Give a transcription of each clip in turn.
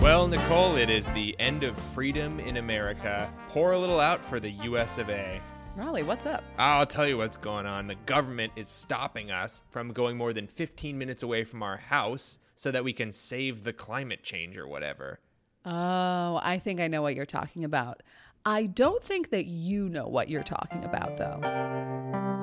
Well, Nicole, it is the end of freedom in America. Pour a little out for the US of A. Rollie, what's up? I'll tell you what's going on. The government is stopping us from going more than 15 minutes away from our house so that we can save the climate change or whatever. Oh, I think I know what you're talking about. I don't think that you know what you're talking about, though.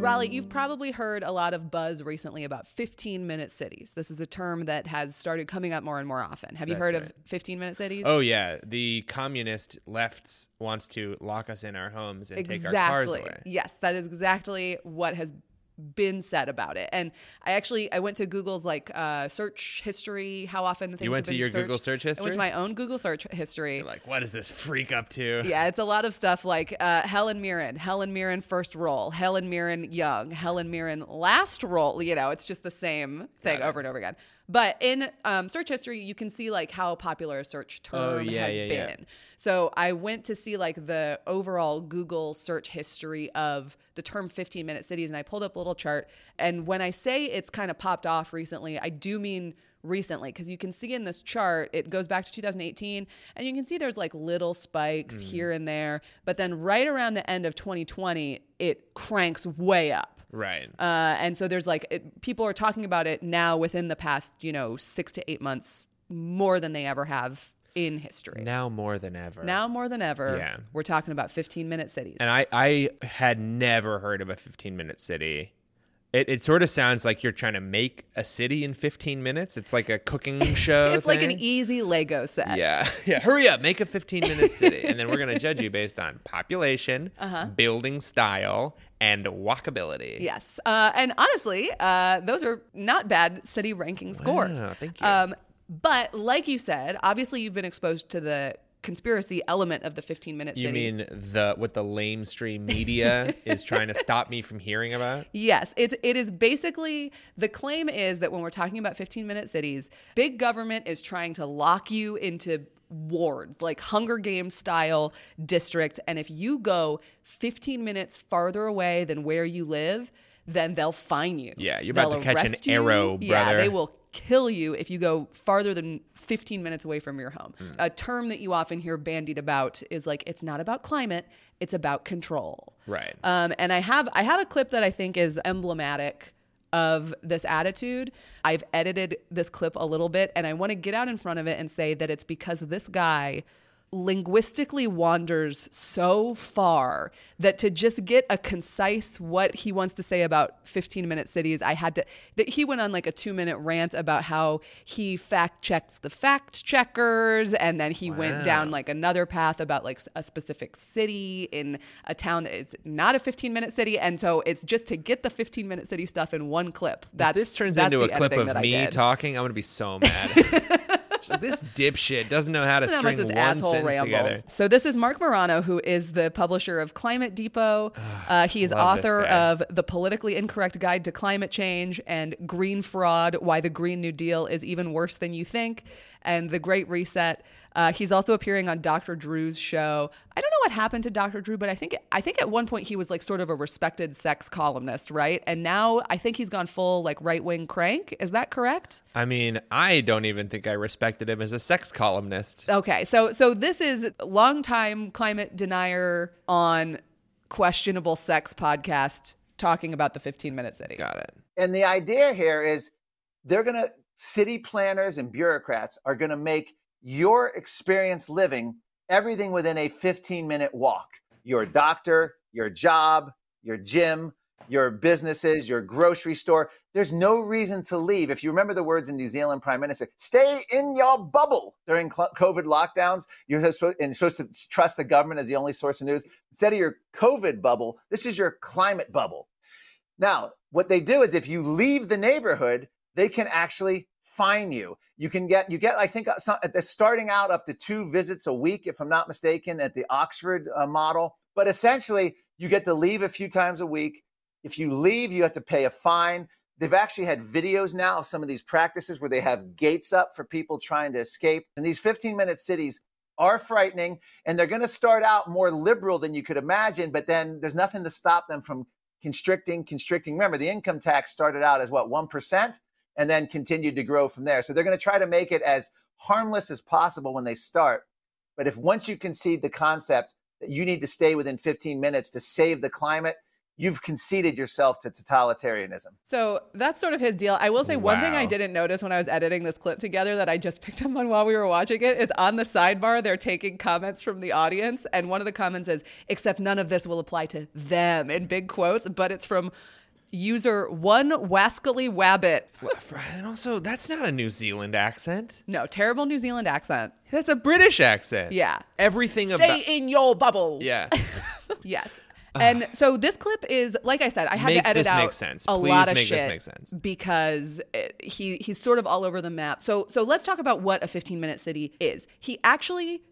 Rollie, you've mm. probably heard a lot of buzz recently about 15 minute cities. This is a term that has started coming up more and more often. Have you That's heard right. of 15 minute cities? Oh, yeah. The communist left wants to lock us in our homes and take our cars away. Yes, that is exactly what has been said about it. And I actually I went to Google's like uh, search history. How often things You went have to your Google searched. search I went to my own Google search history. You're like, what is this freak up to? Yeah, it's a lot of stuff like uh, Helen Mirren, Helen Mirren first role, Helen Mirren young, Helen Mirren last role. You know, it's just the same thing over and over again. But in um, search history, you can see like how popular a search term Oh, yeah, has yeah, been. yeah. So I went to see like the overall Google search history of the term 15 minute cities, and I pulled up a little chart. And when I say it's kind of popped off recently, I do mean recently because you can see in this chart it goes back to 2018 and you can see there's like little spikes Mm. here and there but then right around the end of 2020 it cranks way up Right. uh, and so there's like it, people are talking about it now within the past you know six to eight months more than they ever have in history now more than ever. now more than ever Yeah. we're talking about 15 minute cities And I, I had never heard of a 15 minute city. It, it sort of sounds like you're trying to make a city in 15 minutes. It's like a cooking show. it's like an easy lego set Yeah. Yeah. Hurry up. Make a 15 minute city. And then we're going to judge you based on population, Uh-huh. building style, and walkability. Yes. Uh, and honestly, uh, those are not bad city ranking scores. Wow, thank you. Um, but like you said, obviously you've been exposed to the conspiracy element of the 15 minute city. You mean the what the lamestream media is trying to stop me from hearing about? Yes, it, it is basically the claim is that when we're talking about 15 minute cities, big government is trying to lock you into wards, like Hunger Games style district. And if you go 15 minutes farther away than where you live, then they'll fine you. Yeah, you're about They'll to catch an arrest you. arrow, Yeah, they will kill you if you go farther than 15 minutes away from your home. Hmm. A term that you often hear bandied about is like it's not about climate, it's about control. Right. Um, and I have I have a clip that I think is emblematic of this attitude. I've edited this clip a little bit, and I want to get out in front of it and say that it's because this guy linguistically wanders so far that to just get a concise what he wants to say about 15 minute cities i had to that he went on like a two minute rant about how he fact checks the fact checkers and then he went down like another path about like a specific city in a town that is not a 15 minute city and so it's just to get the 15 minute city stuff in one clip that this turns into a clip of me talking. I'm going to be so mad. Like, this dipshit doesn't know how to string one sentence rambles. together. So this is Marc Morano, who is the publisher of Climate Depot. Uh, he is Love author of The Politically Incorrect Guide to Climate Change and Green Fraud: Why the Green New Deal is Even Worse Than You Think, and The Great Reset. Uh, he's also appearing on Dr. Drew's show. I don't know what happened to Dr. Drew, but I think I think at one point he was like sort of a respected sex columnist, right? And now I think he's gone full like right wing crank. Is that correct? I mean, I don't even think I respected him as a sex columnist. Okay, so so this is longtime climate denier on questionable sex podcast talking about the 15 minute city. Got it. And the idea here is they're going to, city planners and bureaucrats are going to make your experience living everything within a 15 minute walk. Your doctor, your job, your gym, your businesses, your grocery store. There's no reason to leave. If you remember the words in New Zealand Prime Minister, stay in your bubble during COVID lockdowns. You're supposed, to trust the government as the only source of news. Instead of your COVID bubble, this is your climate bubble. Now, what they do is if you leave the neighborhood, they can actually fine you. You can get you get I think uh, starting out up to two visits a week, if I'm not mistaken, at the Oxford uh, model. But essentially, you get to leave a few times a week. If you leave, you have to pay a fine. They've actually had videos now of some of these practices where they have gates up for people trying to escape. And these 15 minute cities are frightening and they're going to start out more liberal than you could imagine, but then there's nothing to stop them from constricting, constricting. Remember, the income tax started out as what, 1%? And then continued to grow from there. So they're going to try to make it as harmless as possible when they start. But if once you concede the concept that you need to stay within 15 minutes to save the climate, you've conceded yourself to totalitarianism. So that's sort of his deal. I will say one thing I didn't notice when I was editing this clip together that I just picked up on while we were watching it is on the sidebar, they're taking comments from the audience. And one of the comments is, except none of this will apply to them in big quotes, but it's from user one wascally wabbit. And also, that's not a New Zealand accent. No, terrible New Zealand accent. That's a British accent. Yeah. Everything Stay about. in your bubble. Yeah. Yes. And so this clip is, like I said, I had Make to edit this out make sense. a Please lot of make this shit make sense. because it, he he's sort of all over the map. So so let's talk about what a 15 minute city is. He actually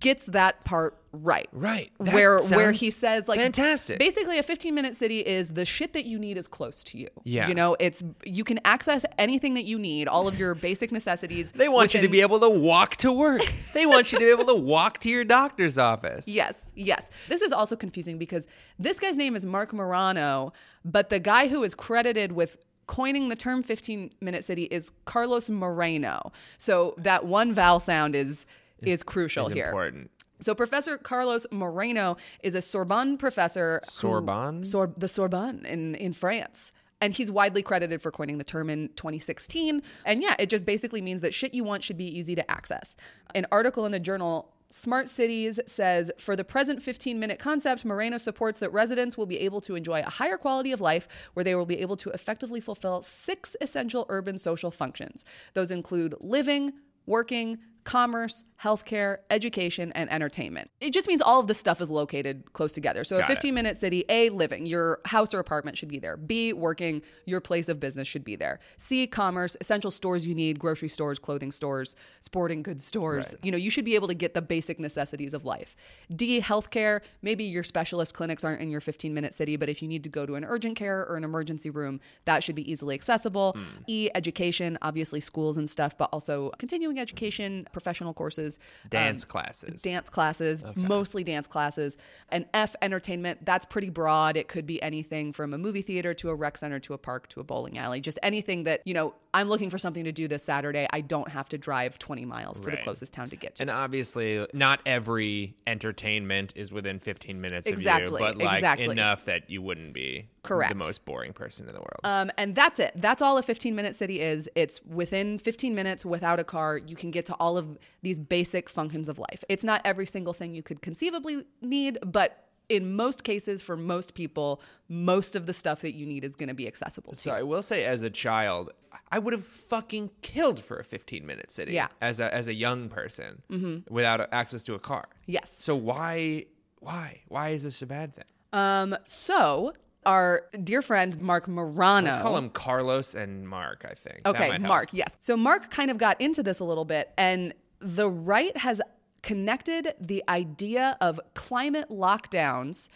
gets that part right. Right. That where where he says like fantastic. Basically, a 15 minute city is the shit that you need is close to you. Yeah. You know, it's you can access anything that you need, all of your basic necessities. They want you to be able to walk to work. they want you to be able to walk to your doctor's office. Yes, yes. This is also confusing because this guy's name is Marc Morano, but the guy who is credited with coining the term 15 minute city is Carlos Moreno. So that one vowel sound is is crucial Is here. important. So Professor Carlos Moreno is a Sorbonne professor. who- Sorbonne? Sor- the Sorbonne in, in France. And he's widely credited for coining the term in 2016. And yeah, it just basically means that shit you want should be easy to access. An article in the journal Smart Cities says for the present 15 minute concept, Moreno supports that residents will be able to enjoy a higher quality of life where they will be able to effectively fulfill six essential urban social functions. Those include living, working, commerce, healthcare, education, and entertainment. It just means all of this stuff is located close together. So a Got it. 15 minute city, A, living, your house or apartment should be there. B, working, your place of business should be there. C, commerce, essential stores you need, grocery stores, clothing stores, sporting goods stores. You know, you should be able to get the basic necessities of life. D, healthcare, maybe your specialist clinics aren't in your 15 minute city, but if you need to go to an urgent care or an emergency room, that should be easily accessible. Hmm. E, education, obviously schools and stuff, but also continuing education, professional courses, Dance classes. dance classes, mostly dance classes. And F, entertainment, that's pretty broad. It could be anything from a movie theater to a rec center to a park to a bowling alley, just anything that, you know, I'm looking for something to do this Saturday. I don't have to drive 20 miles to the closest town to get to. And obviously, not every entertainment is within 15 minutes Exactly, of you, but like exactly. enough that you wouldn't be Correct. the most boring person in the world. Um, and that's it. That's all a 15 minute city is. It's within 15 minutes without a car. You can get to all of these basic functions of life. It's not every single thing you could conceivably need, but in most cases, for most people, most of the stuff that you need is going to be accessible to so. I will say, as a child, I would have fucking killed for a 15 minute city. Yeah. As a as a young person without access to a car. Yes. So why why why is this a bad thing? Um, so our dear friend Marc Morano. Let's call him Carlos and Marc. I think. Okay. Marc, yes. So Marc kind of got into this a little bit, and the right has connected the idea of climate lockdowns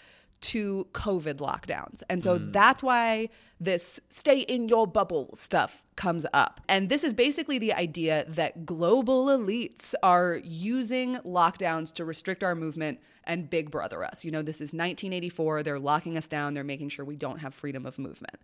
to COVID lockdowns. And so mm. that's why this stay in your bubble stuff comes up. And this is basically the idea that global elites are using lockdowns to restrict our movement and big brother us. You know, this is 1984. They're locking us down, they're making sure we don't have freedom of movement.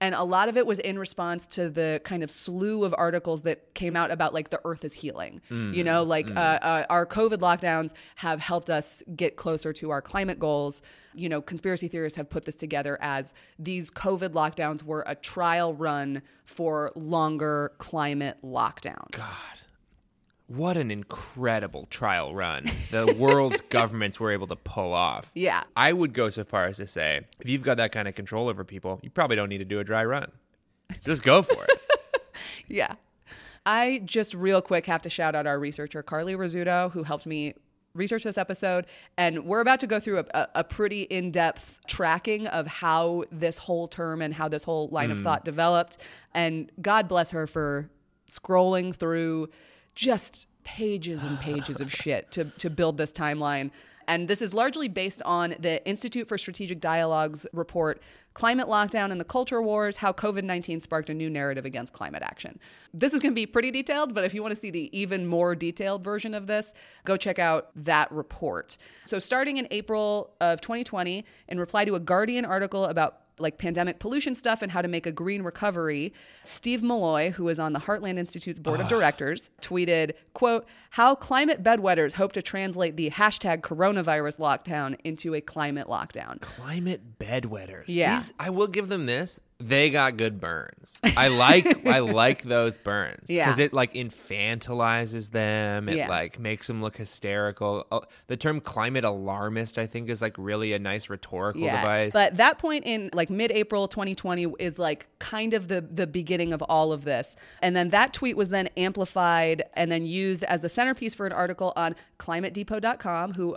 And a lot of it was in response to the kind of slew of articles that came out about like the earth is healing. You know, like uh, uh, our COVID lockdowns have helped us get closer to our climate goals. You know, conspiracy theorists have put this together as these COVID lockdowns were a trial run for longer climate lockdowns. What an incredible trial run the world's governments were able to pull off. Yeah. I would go so far as to say, if you've got that kind of control over people, you probably don't need to do a dry run. Just go for it. Yeah. I just real quick have to shout out our researcher, Carly Rizzuto, who helped me research this episode. And we're about to go through a, a, pretty in depth tracking of how this whole term and how this whole line of mm. thought developed. And God bless her for scrolling through just pages and pages of shit to, to build this timeline. And this is largely based on the Institute for Strategic Dialogue's report, Climate Lockdown and the Culture Wars How COVID 19 Sparked a New Narrative Against Climate Action. This is going to be pretty detailed, but if you want to see the even more detailed version of this, go check out that report. So, starting in April of 2020, in reply to a Guardian article about like pandemic pollution stuff and how to make a green recovery, Steve Milloy, who is on the Heartland Institute's board of directors, tweeted, quote, how climate bedwetters hope to translate the hashtag coronavirus lockdown into a climate lockdown. Climate bedwetters. Yeah. These, I will give them this. They got good burns. I like I like those burns. Yeah. Because it like infantilizes them. It Yeah. like makes them look hysterical. Oh, the term climate alarmist, I think, is like really a nice rhetorical device. But that point in like mid-April 2020 is like kind of the the beginning of all of this. And then that tweet was then amplified and then used as the centerpiece for an article on climatedepot.com who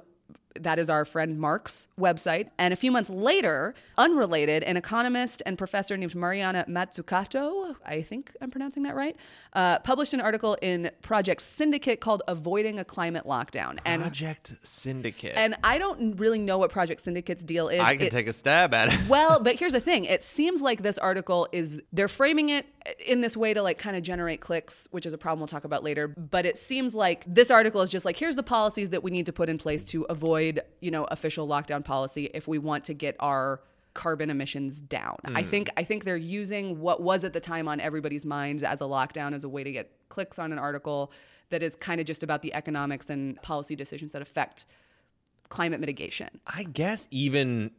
that is our friend Marc's website. And a few months later, unrelated, an economist and professor named Mariana Mazzucato, I think I'm pronouncing that right, uh, published an article in Project Syndicate called Avoiding a Climate Lockdown. And Project Syndicate. and I don't really know what Project Syndicate's deal is. I can It- take a stab at it. well, but here's the thing. It seems like this article is they're framing it in this way to like kind of generate clicks, which is a problem we'll talk about later. But it seems like this article is just like here's the policies that we need to put in place to avoid, you know, official lockdown policy if we want to get our carbon emissions down. I hmm. think I think they're using what was at the time on everybody's minds as a lockdown as a way to get clicks on an article that is kind of just about the economics and policy decisions that affect climate mitigation. I guess even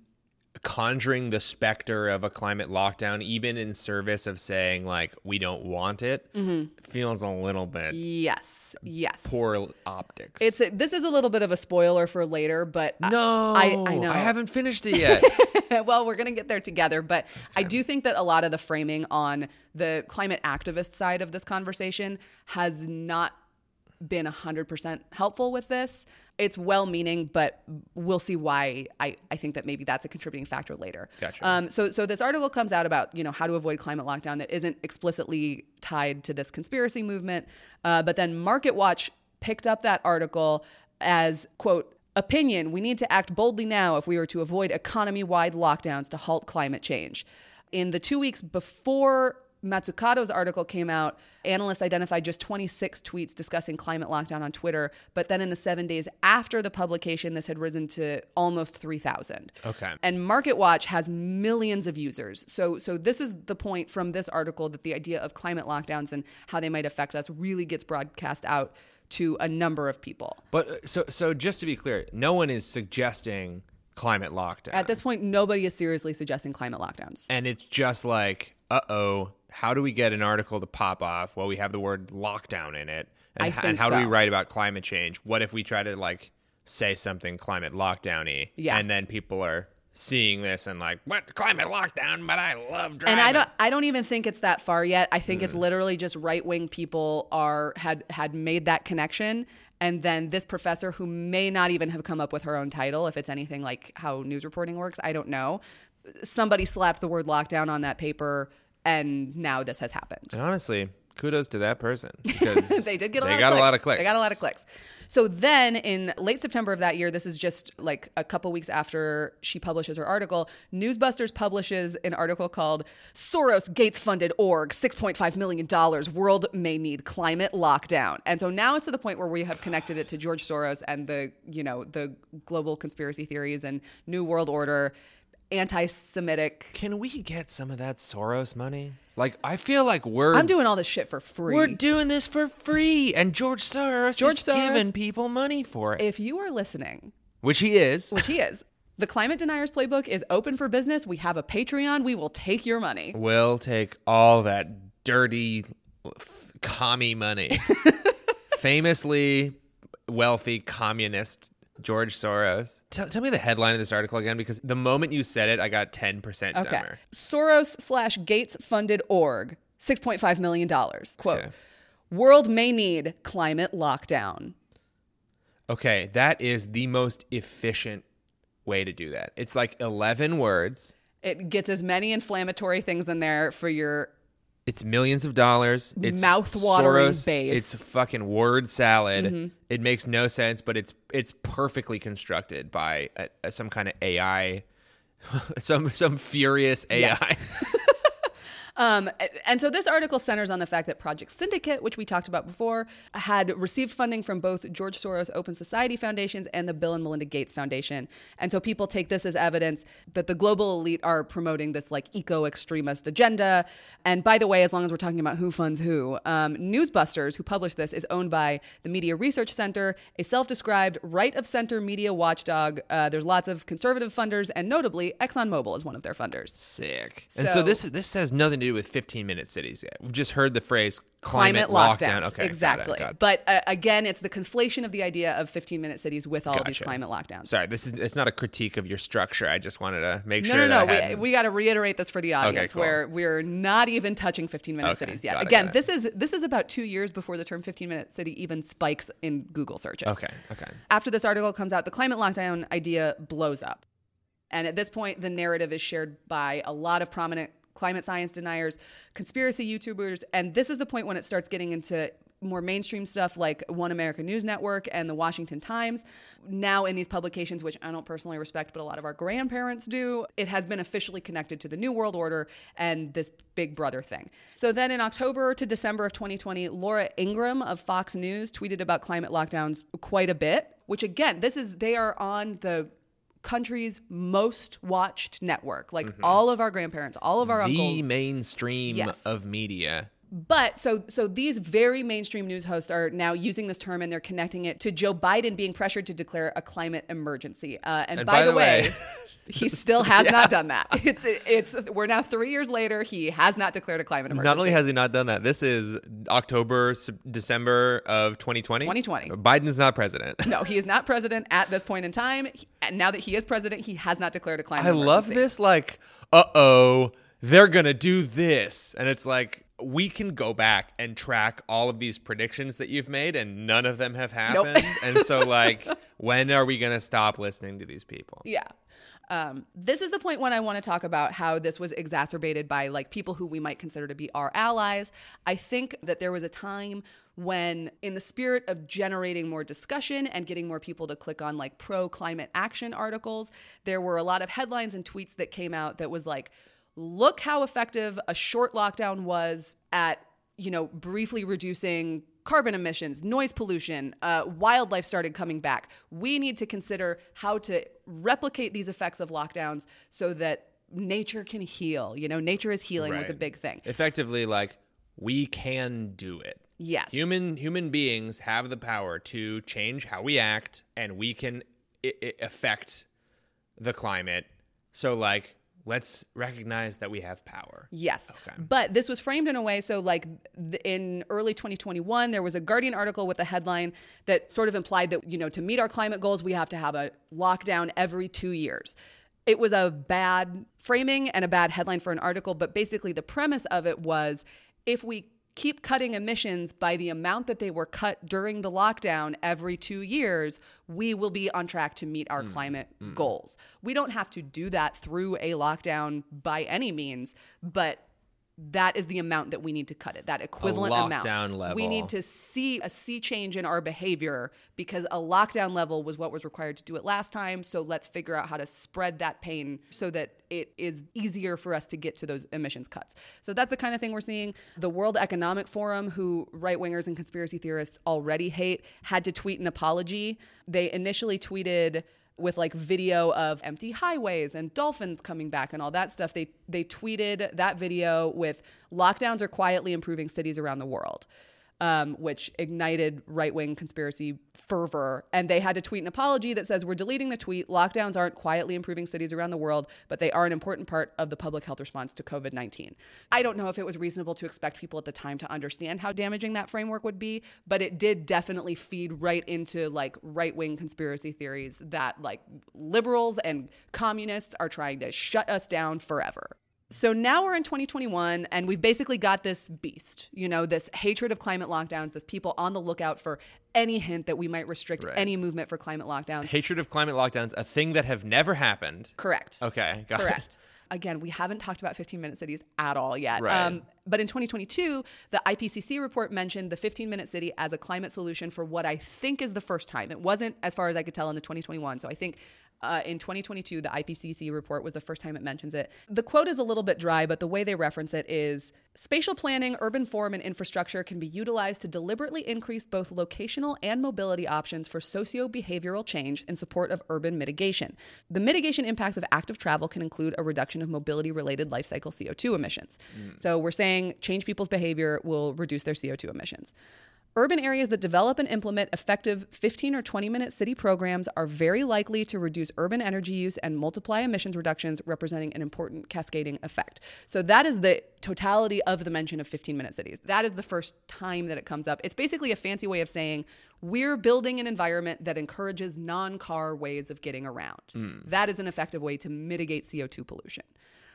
conjuring the specter of a climate lockdown, even in service of saying like we don't want it, Mm-hmm. feels a little bit Yes. Yes. poor optics. It's a, this is a little bit of a spoiler for later, but no, I, I know. I haven't finished it yet. well, we're gonna get there together, but I do think that a lot of the framing on the climate activist side of this conversation has not been 100% helpful with this. It's well meaning, but we'll see why I, I think that maybe that's a contributing factor later. Gotcha. Um, so, so this article comes out about, you know, how to avoid climate lockdown that isn't explicitly tied to this conspiracy movement. Uh, but then MarketWatch picked up that article as, quote, opinion, we need to act boldly now if we are to avoid economy wide lockdowns to halt climate change. In the two weeks before Mazzucato's article came out, analysts identified just 26 tweets discussing climate lockdown on Twitter. But then in the seven days after the publication, this had risen to almost 3,000. Okay. And MarketWatch has millions of users. So, so this is the point from this article that the idea of climate lockdowns and how they might affect us really gets broadcast out to a number of people. but uh, so so just to be clear, no one is suggesting climate lockdown. At this point, nobody is seriously suggesting climate lockdowns. and it's just like, uh oh, how do we get an article to pop off? Well, we have the word lockdown in it. And, I h- think and how do we write about climate change? What if we try to like say something climate lockdowny? Yeah. And then people are seeing this and like, what climate lockdown? But I love driving. and I don't I don't even think it's that far yet. I think it's mm. literally just right wing people are had had made that connection. And then this professor who may not even have come up with her own title, if it's anything like how news reporting works, I don't know. Somebody slapped the word lockdown on that paper and now this has happened. And honestly, kudos to that person because they did get a they lot got of a clicks. lot of clicks. They got a lot of clicks. So then in late September of that year, this is just like a couple weeks after she publishes her article, Newsbusters publishes an article called Soros Gates funded org, $6.5 million. World may need climate lockdown. And so now it's to the point where we have connected it to George Soros and the, you know, the global conspiracy theories and New World Order, anti-Semitic. Can we get some of that Soros money? Like, I feel like we're I'm doing all this shit for free. we're doing this for free, and George Soros George is Soros- giving people money for it, if you are listening, which he is. which he is. The Climate Deniers Playbook is open for business. We have a Patreon. We will take your money. We'll take all that dirty f- commie money. Famously wealthy communist George Soros. Tell, tell me the headline of this article again, because the moment you said it, I got 10% Okay. dumber. Soros slash Gates funded org, $6.5 million. Quote, Okay. world may need climate lockdown. Okay, that is the most efficient way to do that. It's like 11 words. It gets as many inflammatory things in there for your It's millions of dollars. It's Mouth-watering Soros. base. It's fucking word salad. Mm-hmm. It makes no sense, but it's it's perfectly constructed by a, a- some kind of AI, some some furious AI. Um, and so this article centers on the fact that Project Syndicate, which we talked about before, had received funding from both George Soros Open Society Foundations and the Bill and Melinda Gates Foundation. And so people take this as evidence that the global elite are promoting this like eco extremist agenda. And by the way, as long as we're talking about who funds who, um, Newsbusters, who published this, is owned by the Media Research Center, a self described right of center media watchdog. Uh, there's lots of conservative funders, and notably, ExxonMobil is one of their funders. Sick. and So- so this this has nothing to do with 15 minute cities yet. We've just heard the phrase climate, lockdown. lockdowns. Okay, got it, exactly. got it. But uh, again, it's the conflation of the idea of 15 minute cities with all of these climate lockdowns. Sorry, this is it's not a critique of your structure. I just wanted to make No, sure. no, that no. I We, we got to reiterate this for the audience, cool. where we're not even touching 15 minute Okay, cities yet. Again, it. this is this is about two years before the term 15 minute city even spikes in Google searches. Okay, okay. After this article comes out, the climate lockdown idea blows up. And at this point, the narrative is shared by a lot of prominent climate science deniers, conspiracy YouTubers. And this is the point when it starts getting into more mainstream stuff like One America News Network and the Washington Times. Now, in these publications, which I don't personally respect, but a lot of our grandparents do, it has been officially connected to the New World Order and this Big Brother thing. So then in October to December of 2020, Laura Ingraham of Fox News tweeted about climate lockdowns quite a bit, which again, this is, they are on the country's most watched network. Like all of our grandparents, all of our Mm-hmm. the mainstream Yes. of media. But so so these very mainstream news hosts are now using this term and they're connecting it to Joe Biden being pressured to declare a climate emergency. Uh, and, by, the way, he still has not done that. It's it's we're now three years later. He has not declared a climate emergency. Not only has he not done that, this is October, December of 2020. 2020. Biden's not president. no, he is not president at this point in time. And now that he is president, he has not declared a climate I emergency. love this. Like, uh oh, they're gonna do this, and it's like we can go back and track all of these predictions that you've made, and none of them have Nope. happened. and so, like, when are we gonna stop listening to these people? Yeah. Um, this is the point when I want to talk about how this was exacerbated by like people who we might consider to be our allies. I think that there was a time when, in the spirit of generating more discussion and getting more people to click on like pro climate action articles, there were a lot of headlines and tweets that came out that was like, look how effective a short lockdown was at you know, briefly reducing carbon emissions, noise pollution, uh, wildlife started coming back. We need to consider how to replicate these effects of lockdowns so that nature can heal. You know, nature is healing was a big thing. Effectively, like, we can do it. Yes. Human human beings have the power to change how we act, and we can I- I- affect the climate. So, like, let's recognize that we have power. Yes. Okay. But this was framed in a way so, like, th- in early 2021, there was a Guardian article with a headline that sort of implied that, you know, to meet our climate goals, we have to have a lockdown every two years. It was a bad framing and a bad headline for an article, but basically the premise of it was if we keep cutting emissions by the amount that they were cut during the lockdown every two years, we will be on track to meet our mm, climate mm. goals. We don't have to do that through a lockdown by any means, but that is the amount that we need to cut it, that equivalent amount. lockdown level. We need to see a sea change in our behavior because a lockdown level was what was required to do it last time. So let's figure out how to spread that pain so that it is easier for us to get to those emissions cuts. So that's the kind of thing we're seeing. The World Economic Forum, who right wingers and conspiracy theorists already hate, had to tweet an apology. They initially tweeted with like video of empty highways and dolphins coming back and all that stuff. They they tweeted that video with lockdowns are quietly improving cities around the world. Um, which ignited right wing conspiracy fervor. And they had to tweet an apology that says, We're deleting the tweet. Lockdowns aren't quietly improving cities around the world, but they are an important part of the public health response to COVID 19. I don't know if it was reasonable to expect people at the time to understand how damaging that framework would be, but it did definitely feed right into like right wing conspiracy theories that like liberals and communists are trying to shut us down forever. So now we're in 2021 and we've basically got this beast, you know, this hatred of climate lockdowns, this people on the lookout for any hint that we might restrict Right. any movement for climate lockdowns. Hatred of climate lockdowns, a thing that have never happened. Correct. Okay, got it. Correct. Again, we haven't talked about 15 minute cities at all yet. Right. Um, but in 2022, the IPCC report mentioned the 15 minute city as a climate solution for what I think is the first time. It wasn't, as far as I could tell, in the 2021. So I think uh, in 2022, the IPCC report was the first time it mentions it. The quote is a little bit dry, but the way they reference it is spatial planning, urban form, and infrastructure can be utilized to deliberately increase both locational and mobility options for socio behavioral change in support of urban mitigation. The mitigation impact of active travel can include a reduction of mobility related life cycle CO2 emissions. So we're saying change people's behavior will reduce their CO2 emissions. Urban areas that develop and implement effective 15 or 20 minute city programs are very likely to reduce urban energy use and multiply emissions reductions, representing an important cascading effect. So, that is the totality of the mention of 15 minute cities. That is the first time that it comes up. It's basically a fancy way of saying we're building an environment that encourages non car ways of getting around. Hmm. That is an effective way to mitigate CO2 pollution.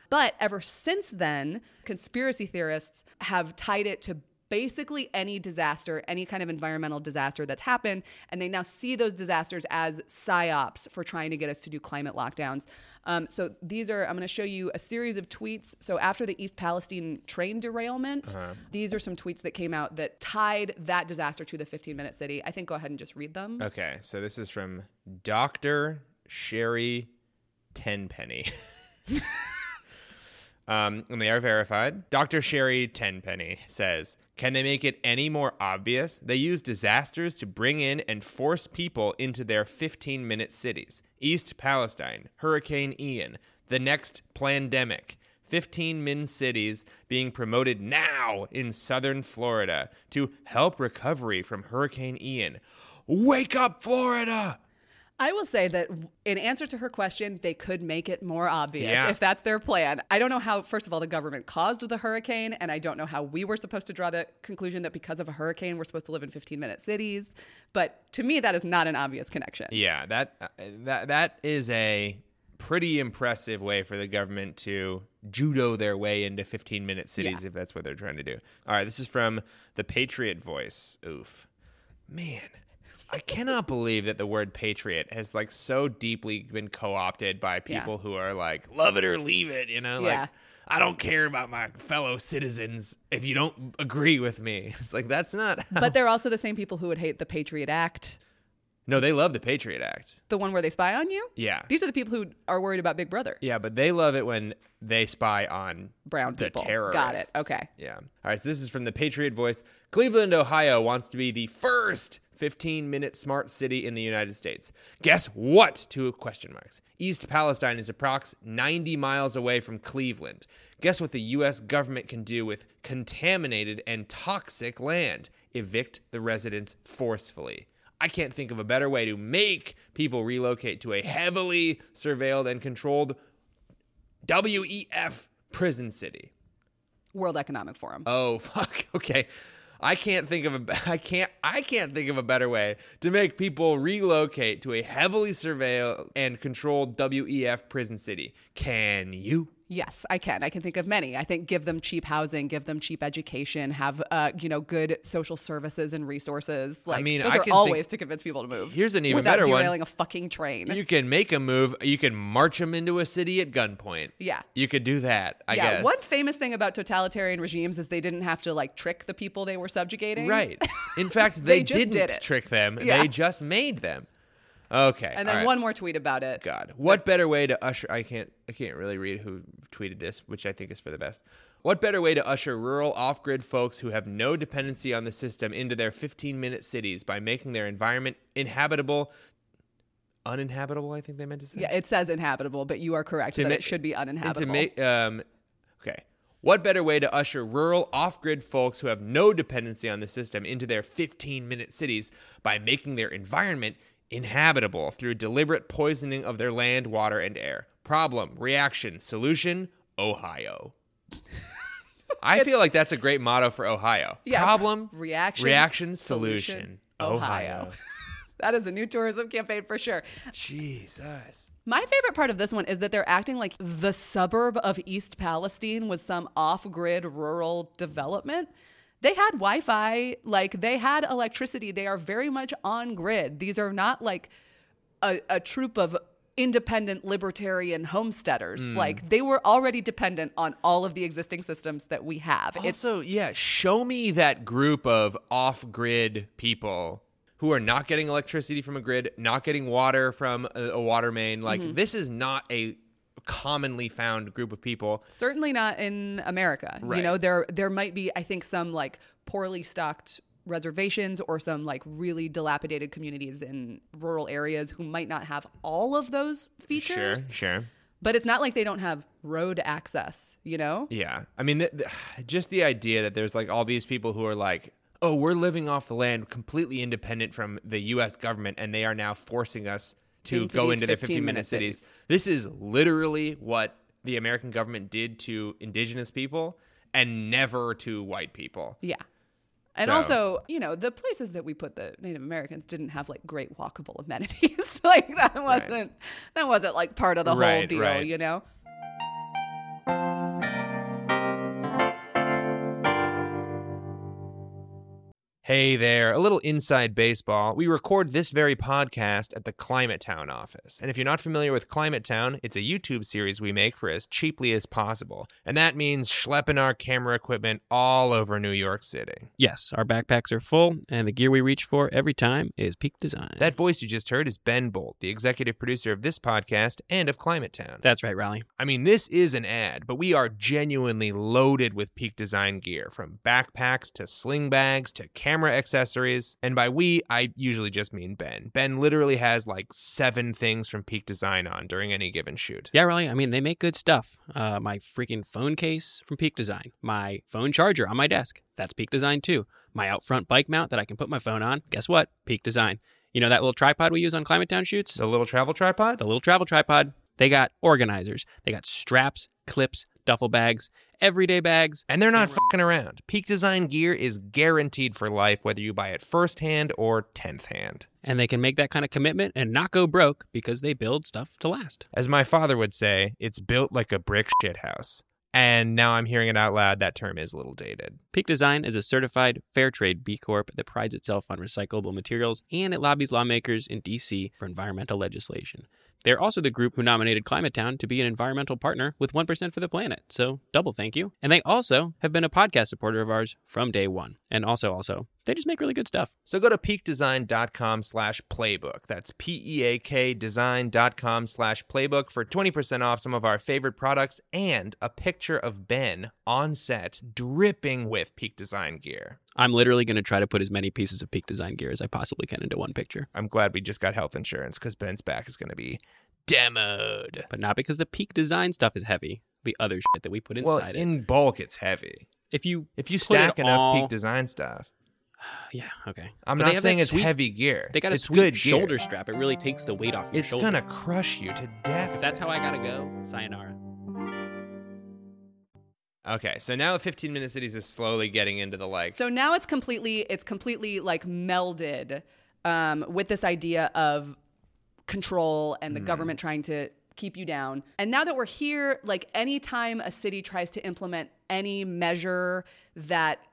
But ever since then, conspiracy theorists have tied it to basically any disaster, any kind of environmental disaster that's happened, and they now see those disasters as psyops for trying to get us to do climate lockdowns. Um, so these are, I'm going to show you a series of tweets. So after the East Palestine train derailment, these are some tweets that came out that tied that disaster to the 15 minute city. I think go ahead and just read them. Okay, so this is from Dr. Sherry Tenpenny. um, and they are verified. Dr. Sherry Tenpenny says, Can they make it any more obvious? They use disasters to bring in and force people into their 15 minute cities. East Palestine, Hurricane Ian, the next pandemic. 15 min cities being promoted now in southern Florida to help recovery from Hurricane Ian. Wake up, Florida! I will say that in answer to her question, they could make it more obvious Yeah. if that's their plan. I don't know how, first of all, the government caused the hurricane, and I don't know how we were supposed to draw the conclusion that because of a hurricane, we're supposed to live in 15 minute cities. But to me, that is not an obvious connection. Yeah, that uh, that that is a pretty impressive way for the government to judo their way into 15 minute cities Yeah. if that's what they're trying to do. All right, this is from the Patriot Voice. Oof. Man, I cannot believe that the word patriot has like so deeply been co-opted by people who are like love it or leave it, you know? Yeah. Like I don't care about my fellow citizens if you don't agree with me. It's like that's not But they're also the same people who would hate the Patriot Act, No, they love the Patriot Act. the one where they spy on you. Yeah. These are the people who are worried about Big Brother. Yeah, but they love it when they spy on Brown people. the people. terrorists. Got it. Okay. Yeah. All right. So this is from the Patriot Voice. Cleveland, Ohio wants to be the first 15 minute smart city in the United States. Guess what? Two question marks. East Palestine is approx 90 miles away from Cleveland. Guess what the U.S. government can do with contaminated and toxic land? Evict the residents forcefully. I can't think of a better way to make people relocate to a heavily surveilled and controlled WEF prison city. World Economic Forum. Oh fuck. Okay. I can't think of a I can't I can't think of a better way to make people relocate to a heavily surveilled and controlled WEF prison city. Can you? Yes, I can. I can think of many. I think give them cheap housing, give them cheap education, have uh, you know good social services and resources. Like mean, those I are can all ways to convince people to move. Here's an even without better one. derailing a fucking train. You can make a move. You can march them into a city at gunpoint. Yeah. You could do that, I yeah, guess. one famous thing about totalitarian regimes is they didn't have to like trick the people they were subjugating. Right. In fact, They they, didn't did trick them. Yeah. They just made them. Okay. And then right. one more tweet about it. God, what better way to usher? I can't. I can't really read who tweeted this, which I think is for the best. What better way to usher rural, off-grid folks who have no dependency on the system into their 15-minute cities by making their environment inhabitable, uninhabitable? I think they meant to say. Yeah, it says inhabitable, but you are correct that ma- it should be And uninhabitable. to make um, okay. What better way to usher rural, off-grid folks who have no dependency on the system into their 15-minute cities by making their environment inhabitable through deliberate poisoning of their land, water, and air? Problem, reaction, solution: Ohio. I feel like that's a great motto for Ohio. Yeah, Problem, reaction, reaction, solution, solution, Ohio. Ohio. that is a new tourism campaign for sure. Jesus. My favorite part of this one is that they're acting like the suburb of East Palestine was some off grid rural development. They had Wi Fi, like they had electricity. They are very much on grid. These are not like a, a troop of independent libertarian homesteaders. Mm. Like they were already dependent on all of the existing systems that we have. It's Also, yeah, show me that group of off grid people who are not getting electricity from a grid, not getting water from a, a water main. Like, Mm-hmm. this is not a commonly found group of people. certainly not in America. You know, there there might be I think some like poorly stocked reservations or some like really dilapidated communities in rural areas who might not have all of those features. Sure, sure. But it's not like they don't have road access, you know? Yeah. I mean, th- th- just the idea that there's like all these people who are like, oh, we're living off the land completely independent from the U.S. government, and they are now forcing us to Into go into the 15 15 minute cities. cities. This is literally what the American government did to indigenous people and never to white people. Yeah. And So- also, you know, the places that we put the Native Americans didn't have like great walkable amenities. like that wasn't that wasn't like part of the whole deal, right. you know? Hey there, a little inside baseball. We record this very podcast at the Climate Town office. And if you're not familiar with Climate Town, it's a YouTube series we make for as cheaply as possible. And that means schlepping our camera equipment all over New York City. Yes, our backpacks are full, and the gear we reach for every time is peak design. That voice you just heard is Ben Boult, the executive producer of this podcast and of Climate Town. That's right, Rollie. I mean, this is an ad, but we are genuinely loaded with peak design gear from backpacks to sling bags to camera accessories. And by we, I usually just mean Ben. Ben literally has like seven things from peak design on during any given shoot. Yeah, really. I mean, they make good stuff. Uh, my freaking phone case from Peak Design. My phone charger on my desk. That's Peak Design too. My out front bike mount that I can put my phone on. Guess what? Peak Design. You know that little tripod we use on Climate Town shoots? The little travel tripod? the little travel tripod. They got organizers. They got straps, clips, duffel bags, everyday bags. And they're not fucking around. Peak design gear is guaranteed for life, whether you buy it first hand or tenth hand. And they can make that kind of commitment and not go broke because they build stuff to last. As my father would say, it's built like a brick shithouse. And now I'm hearing it out loud, that term is a little dated. Peak Design is a certified fair trade B Corp that prides itself on recyclable materials and it lobbies lawmakers in DC for environmental legislation. They're also the group who nominated Climate Town to be an environmental partner with 1% for the planet. So, double thank you. And they also have been a podcast supporter of ours from day one. And also, also, they just make really good stuff. So go to peakdesign.com slash playbook. That's P-E-A-K design.com slash playbook for 20% off some of our favorite products and a picture of Ben on set dripping with peak design gear. I'm literally going to try to put as many pieces of Peak Design gear as I possibly can into one picture. I'm glad we just got health insurance because Ben's back is going to be demoed. But not because the Peak Design stuff is heavy. The other shit that we put Well, inside it. in bulk, it's heavy. If you If you stack enough all- peak design stuff, yeah, okay. I'm But not saying it's sweet- heavy gear. They got a it's good gear. shoulder strap. It really takes the weight off your It's shoulder. gonna crush you to death. If that's how I gotta go, sayonara. Okay, so now 15 Minute Cities is slowly getting into the like. So now it's completely it's completely like melded um, with this idea of control and the government trying to keep you down. And now that we're here, like anytime a city tries to implement any measure that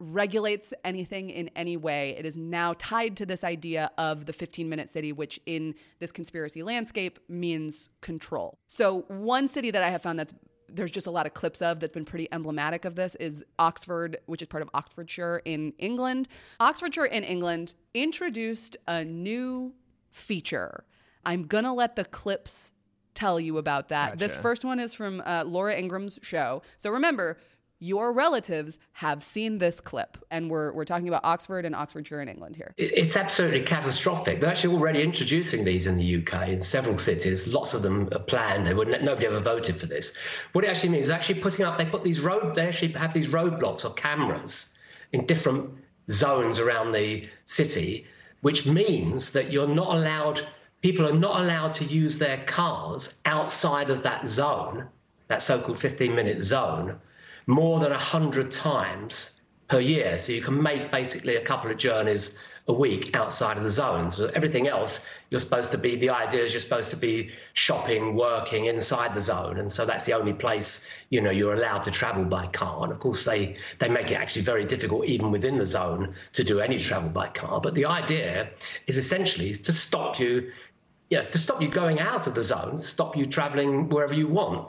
regulates anything in any way, it is now tied to this idea of the 15 minute city, which in this conspiracy landscape means control. So, one city that I have found that's there's just a lot of clips of that's been pretty emblematic of this is Oxford, which is part of Oxfordshire in England. Oxfordshire in England introduced a new feature. I'm gonna let the clips tell you about that. This first one is from uh, Laura Ingraham's show. So remember, your relatives have seen this clip, and we're we're talking about Oxford and Oxfordshire in England here. It's absolutely catastrophic. They're actually already introducing these in the UK in several cities. Lots of them are planned. They would nobody ever voted for this. What it actually means is actually putting up. They put these road. They actually have these roadblocks or cameras in different zones around the city, which means that you're not allowed. People are not allowed to use their cars outside of that zone, that so-called 15-minute zone, more than 100 times per year. So you can make basically a couple of journeys a week outside of the zone. So everything else, you're supposed to be, the idea is you're supposed to be shopping, working inside the zone. And so that's the only place, you know, you're allowed to travel by car. And of course, they, they make it actually very difficult, even within the zone, to do any travel by car. But the idea is essentially to stop you Yes, to stop you going out of the zone, stop you traveling wherever you want.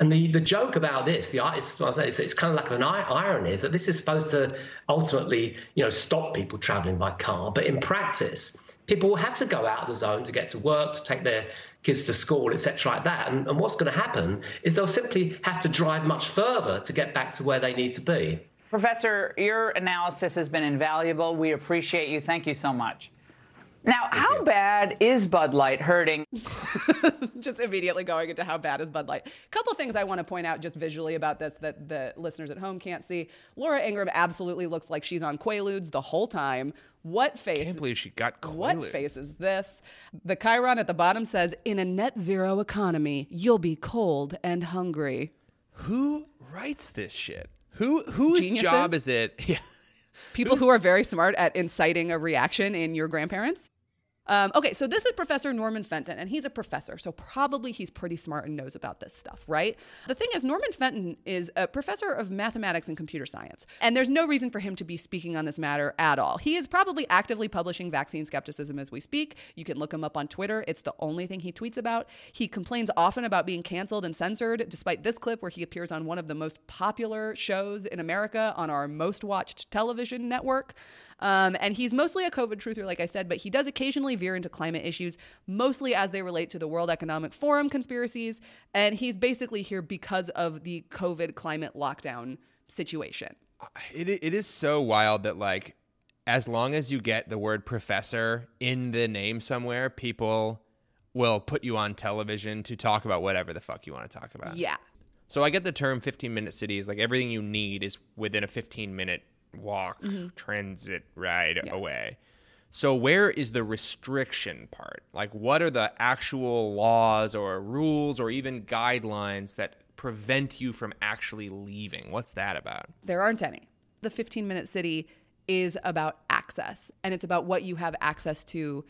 And the, the joke about this, the it's, it's, kind of like an irony, is that this is supposed to ultimately, you know, stop people traveling by car. But in practice, people will have to go out of the zone to get to work, to take their kids to school, etc., like that. And, and what's going to happen is they'll simply have to drive much further to get back to where they need to be. Professor, your analysis has been invaluable. We appreciate you. Thank you so much. Now, how bad is Bud Light hurting? just immediately going into how bad is Bud Light. A couple things I want to point out just visually about this that the listeners at home can't see. Laura Ingraham absolutely looks like she's on Quaaludes the whole time. What face? I can't believe she got Quaaludes. What face is this? The chyron at the bottom says, "In a net zero economy, you'll be cold and hungry." Who writes this shit? Who whose Geniuses? job is it? Yeah. People who are very smart at inciting a reaction in your grandparents. Um, okay, so this is Professor Norman Fenton, and he's a professor, so probably he's pretty smart and knows about this stuff, right? The thing is, Norman Fenton is a professor of mathematics and computer science, and there's no reason for him to be speaking on this matter at all. He is probably actively publishing vaccine skepticism as we speak. You can look him up on Twitter, it's the only thing he tweets about. He complains often about being canceled and censored, despite this clip where he appears on one of the most popular shows in America on our most watched television network. Um, and he's mostly a COVID truther, like I said, but he does occasionally veer into climate issues, mostly as they relate to the World Economic Forum conspiracies. And he's basically here because of the COVID climate lockdown situation. It, it is so wild that, like, as long as you get the word professor in the name somewhere, people will put you on television to talk about whatever the fuck you want to talk about. Yeah. So I get the term 15 minute cities. Like everything you need is within a 15 minute walk, Mm-hmm. transit ride away. So where is the restriction part? Like what are the actual laws or rules or even guidelines that prevent you from actually leaving? What's that about? There aren't any. The 15 minute city is about access, and it's about what you have access to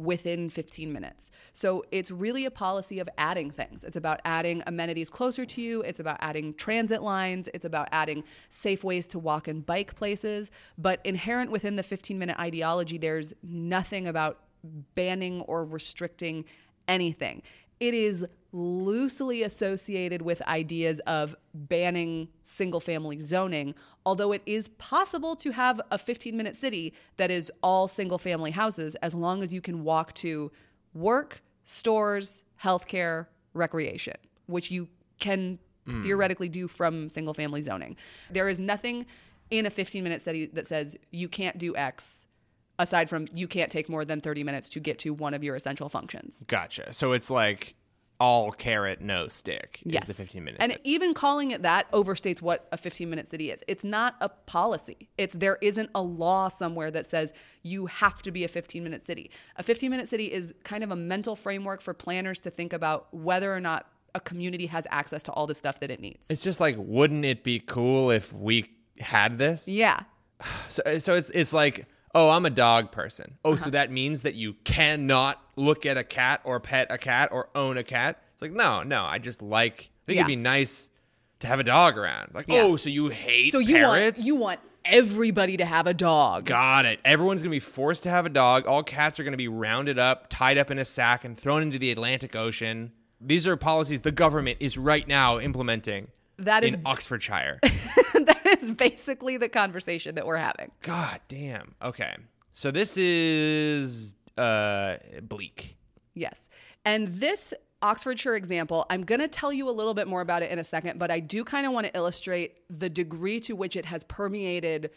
within 15 minutes. So it's really a policy of adding things. It's about adding amenities closer to you, it's about adding transit lines, it's about adding safe ways to walk and bike places. But inherent within the 15 minute ideology, there's nothing about banning or restricting anything. It is loosely associated with ideas of banning single family zoning, although it is possible to have a 15 minute city that is all single family houses as long as you can walk to work, stores, healthcare, recreation, which you can hmm. theoretically do from single family zoning. There is nothing in a 15 minute city that says you can't do X aside from you can't take more than 30 minutes to get to one of your essential functions. Gotcha. So it's like all carrot, no stick is Yes. the 15 minutes. And even calling it that overstates what a 15 minute city is. It's not a policy. It's there isn't a law somewhere that says you have to be a 15 minute city. A 15 minute city is kind of a mental framework for planners to think about whether or not a community has access to all the stuff that it needs. it's just like, wouldn't it be cool if we had this? yeah. So, so it's it's like, oh, I'm a dog person. Oh, Uh-huh. so that means that you cannot look at a cat or pet a cat or own a cat. It's like, no, no, I just like. I think Yeah. it'd be nice to have a dog around. Like, Yeah. oh, so you hate So you parrots? want you want everybody to have a dog. Got it. Everyone's gonna be forced to have a dog. All cats are gonna be rounded up, tied up in a sack, and thrown into the Atlantic Ocean. These are policies the government is right now implementing That is in Oxfordshire. that is basically the conversation that we're having. God damn. Okay. So this is uh bleak. Yes. And this Oxfordshire example, I'm going to tell you a little bit more about it in a second, but I do kind of want to illustrate the degree to which it has permeated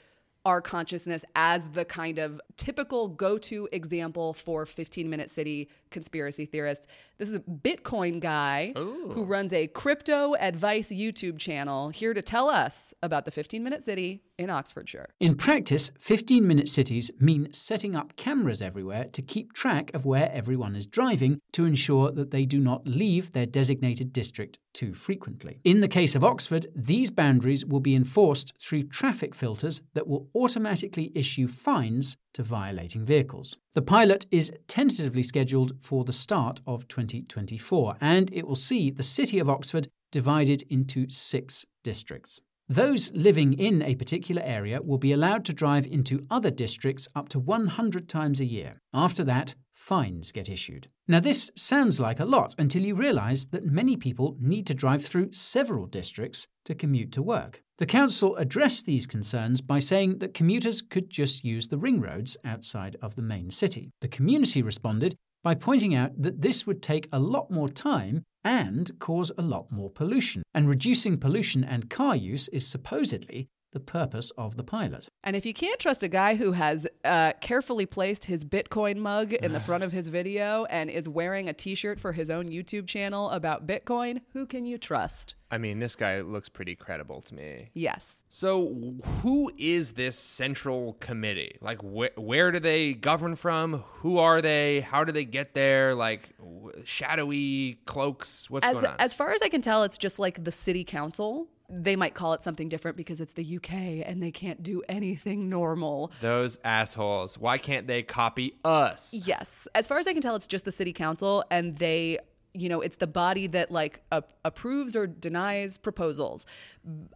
our consciousness as the kind of typical go to example for 15 minute city conspiracy theorists. This is a Bitcoin guy who runs a crypto advice YouTube channel here to tell us about the 15 minute city in Oxfordshire. In practice, 15 minute cities mean setting up cameras everywhere to keep track of where everyone is driving to ensure that they do not leave their designated district too frequently. In the case of Oxford, these boundaries will be enforced through traffic filters that will automatically issue fines to violating vehicles. The pilot is tentatively scheduled for the start of 2024, and it will see the City of Oxford divided into six districts. Those living in a particular area will be allowed to drive into other districts up to 100 times a year. After that, fines get issued. Now, this sounds like a lot until you realise that many people need to drive through several districts to commute to work. The council addressed these concerns by saying that commuters could just use the ring roads outside of the main city. The community responded by pointing out that this would take a lot more time and cause a lot more pollution. And reducing pollution and car use is supposedly the purpose of the pilot. And if you can't trust a guy who has uh, carefully placed his Bitcoin mug in the front of his video and is wearing a t shirt for his own YouTube channel about Bitcoin, who can you trust? I mean, this guy looks pretty credible to me. Yes. So, who is this central committee? Like, wh- where do they govern from? Who are they? How do they get there? Like, w- shadowy cloaks? What's As, going on? as far as I can tell, it's just like the city council. They might call it something different because it's the UK and they can't do anything normal. Those assholes. Why can't they copy us? Yes. As far as I can tell, it's just the city council, and they, you know, it's the body that like a- approves or denies proposals.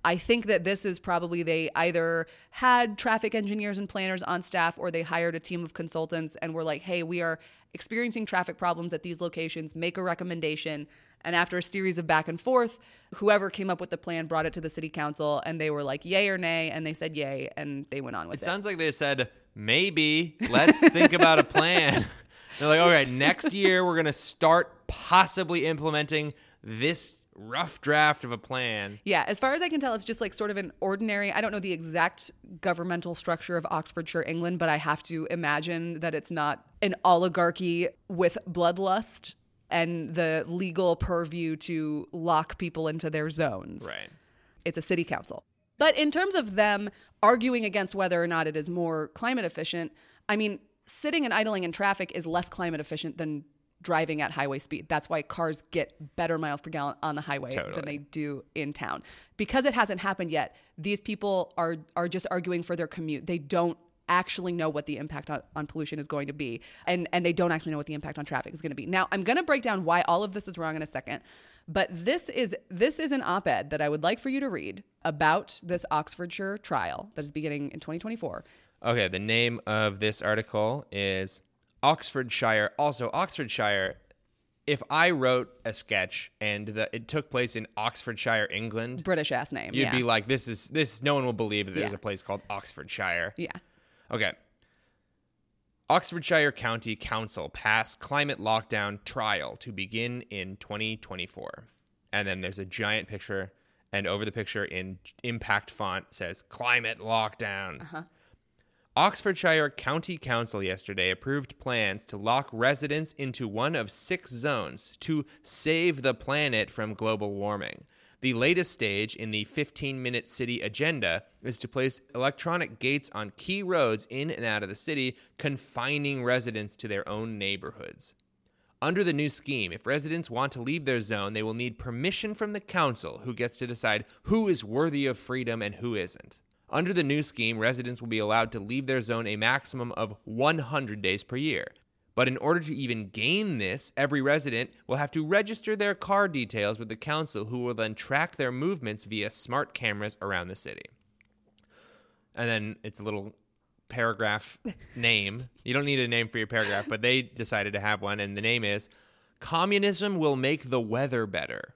I think that this is probably they either had traffic engineers and planners on staff or they hired a team of consultants and were like, hey, we are experiencing traffic problems at these locations, make a recommendation. And after a series of back and forth, whoever came up with the plan brought it to the city council and they were like, yay or nay. And they said yay and they went on with It it. sounds like they said, maybe let's think about a plan. They're like, all right, next year we're going to start possibly implementing this rough draft of a plan. Yeah, as far as I can tell, it's just like sort of an ordinary. I don't know the exact governmental structure of Oxfordshire, England, but I have to imagine that it's not an oligarchy with bloodlust and the legal purview to lock people into their zones. Right. It's a city council. But in terms of them arguing against whether or not it is more climate efficient, I mean, sitting and idling in traffic is less climate efficient than driving at highway speed. That's why cars get better miles per gallon on the highway than they do in town. Because it hasn't happened yet, these people are are just arguing for their commute. They don't actually know what the impact on, on pollution is going to be and and they don't actually know what the impact on traffic is going to be now i'm going to break down why all of this is wrong in a second but this is this is an op-ed that i would like for you to read about this oxfordshire trial that is beginning in 2024 Okay, the name of this article is Oxfordshire. Also, Oxfordshire. If I wrote a sketch and the, it took place in Oxfordshire, England, british ass name you'd yeah be like, "This is this." No one will believe that there's Yeah. a place called Oxfordshire. yeah Okay. Oxfordshire County Council passed climate lockdown trial to begin in 2024. And then there's a giant picture, and over the picture in impact font says climate lockdowns. Uh-huh. Oxfordshire County Council yesterday approved plans to lock residents into one of six zones to save the planet from global warming. The latest stage in the 15 minute city agenda is to place electronic gates on key roads in and out of the city, confining residents to their own neighborhoods. Under the new scheme, if residents want to leave their zone, they will need permission from the council, who gets to decide who is worthy of freedom and who isn't. Under the new scheme, residents will be allowed to leave their zone a maximum of 100 days per year. But in order to even gain this, every resident will have to register their car details with the council, who will then track their movements via smart cameras around the city. And then it's a little paragraph name. You don't need a name for your paragraph, but they decided to have one, and the name is Communism Will Make the Weather Better.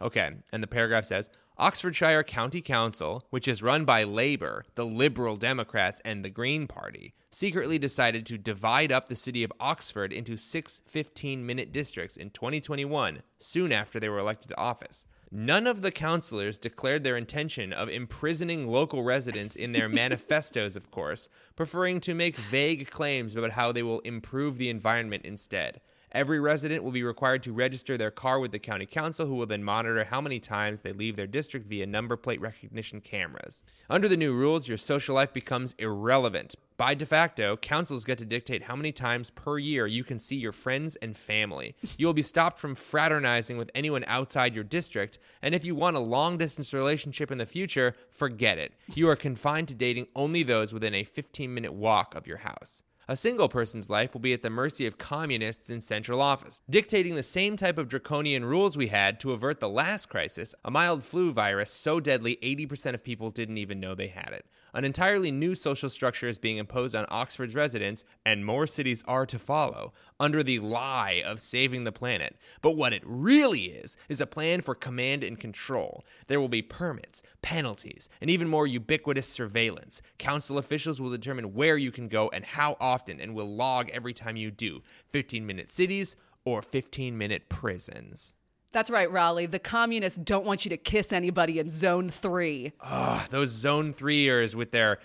Okay, and the paragraph says Oxfordshire County Council, which is run by Labour, the Liberal Democrats, and the Green Party, secretly decided to divide up the city of Oxford into six 15 minute districts in 2021, soon after they were elected to office. None of the councillors declared their intention of imprisoning local residents in their manifestos, of course, preferring to make vague claims about how they will improve the environment instead. Every resident will be required to register their car with the county council, who will then monitor how many times they leave their district via number plate recognition cameras. Under the new rules, your social life becomes irrelevant. By de facto, councils get to dictate how many times per year you can see your friends and family. You will be stopped from fraternizing with anyone outside your district, and if you want a long distance relationship in the future, forget it. You are confined to dating only those within a 15 minute walk of your house. A single person's life will be at the mercy of communists in central office, dictating the same type of draconian rules we had to avert the last crisis, a mild flu virus so deadly 80% of people didn't even know they had it. An entirely new social structure is being imposed on Oxford's residents, and more cities are to follow, under the lie of saving the planet. But what it really is, is a plan for command and control. There will be permits, penalties, and even more ubiquitous surveillance. Council officials will determine where you can go and how often, and will log every time you do 15 minute cities or 15 minute prisons. That's right, Rollie. The communists don't want you to kiss anybody in zone three. Ah, those zone threeers with their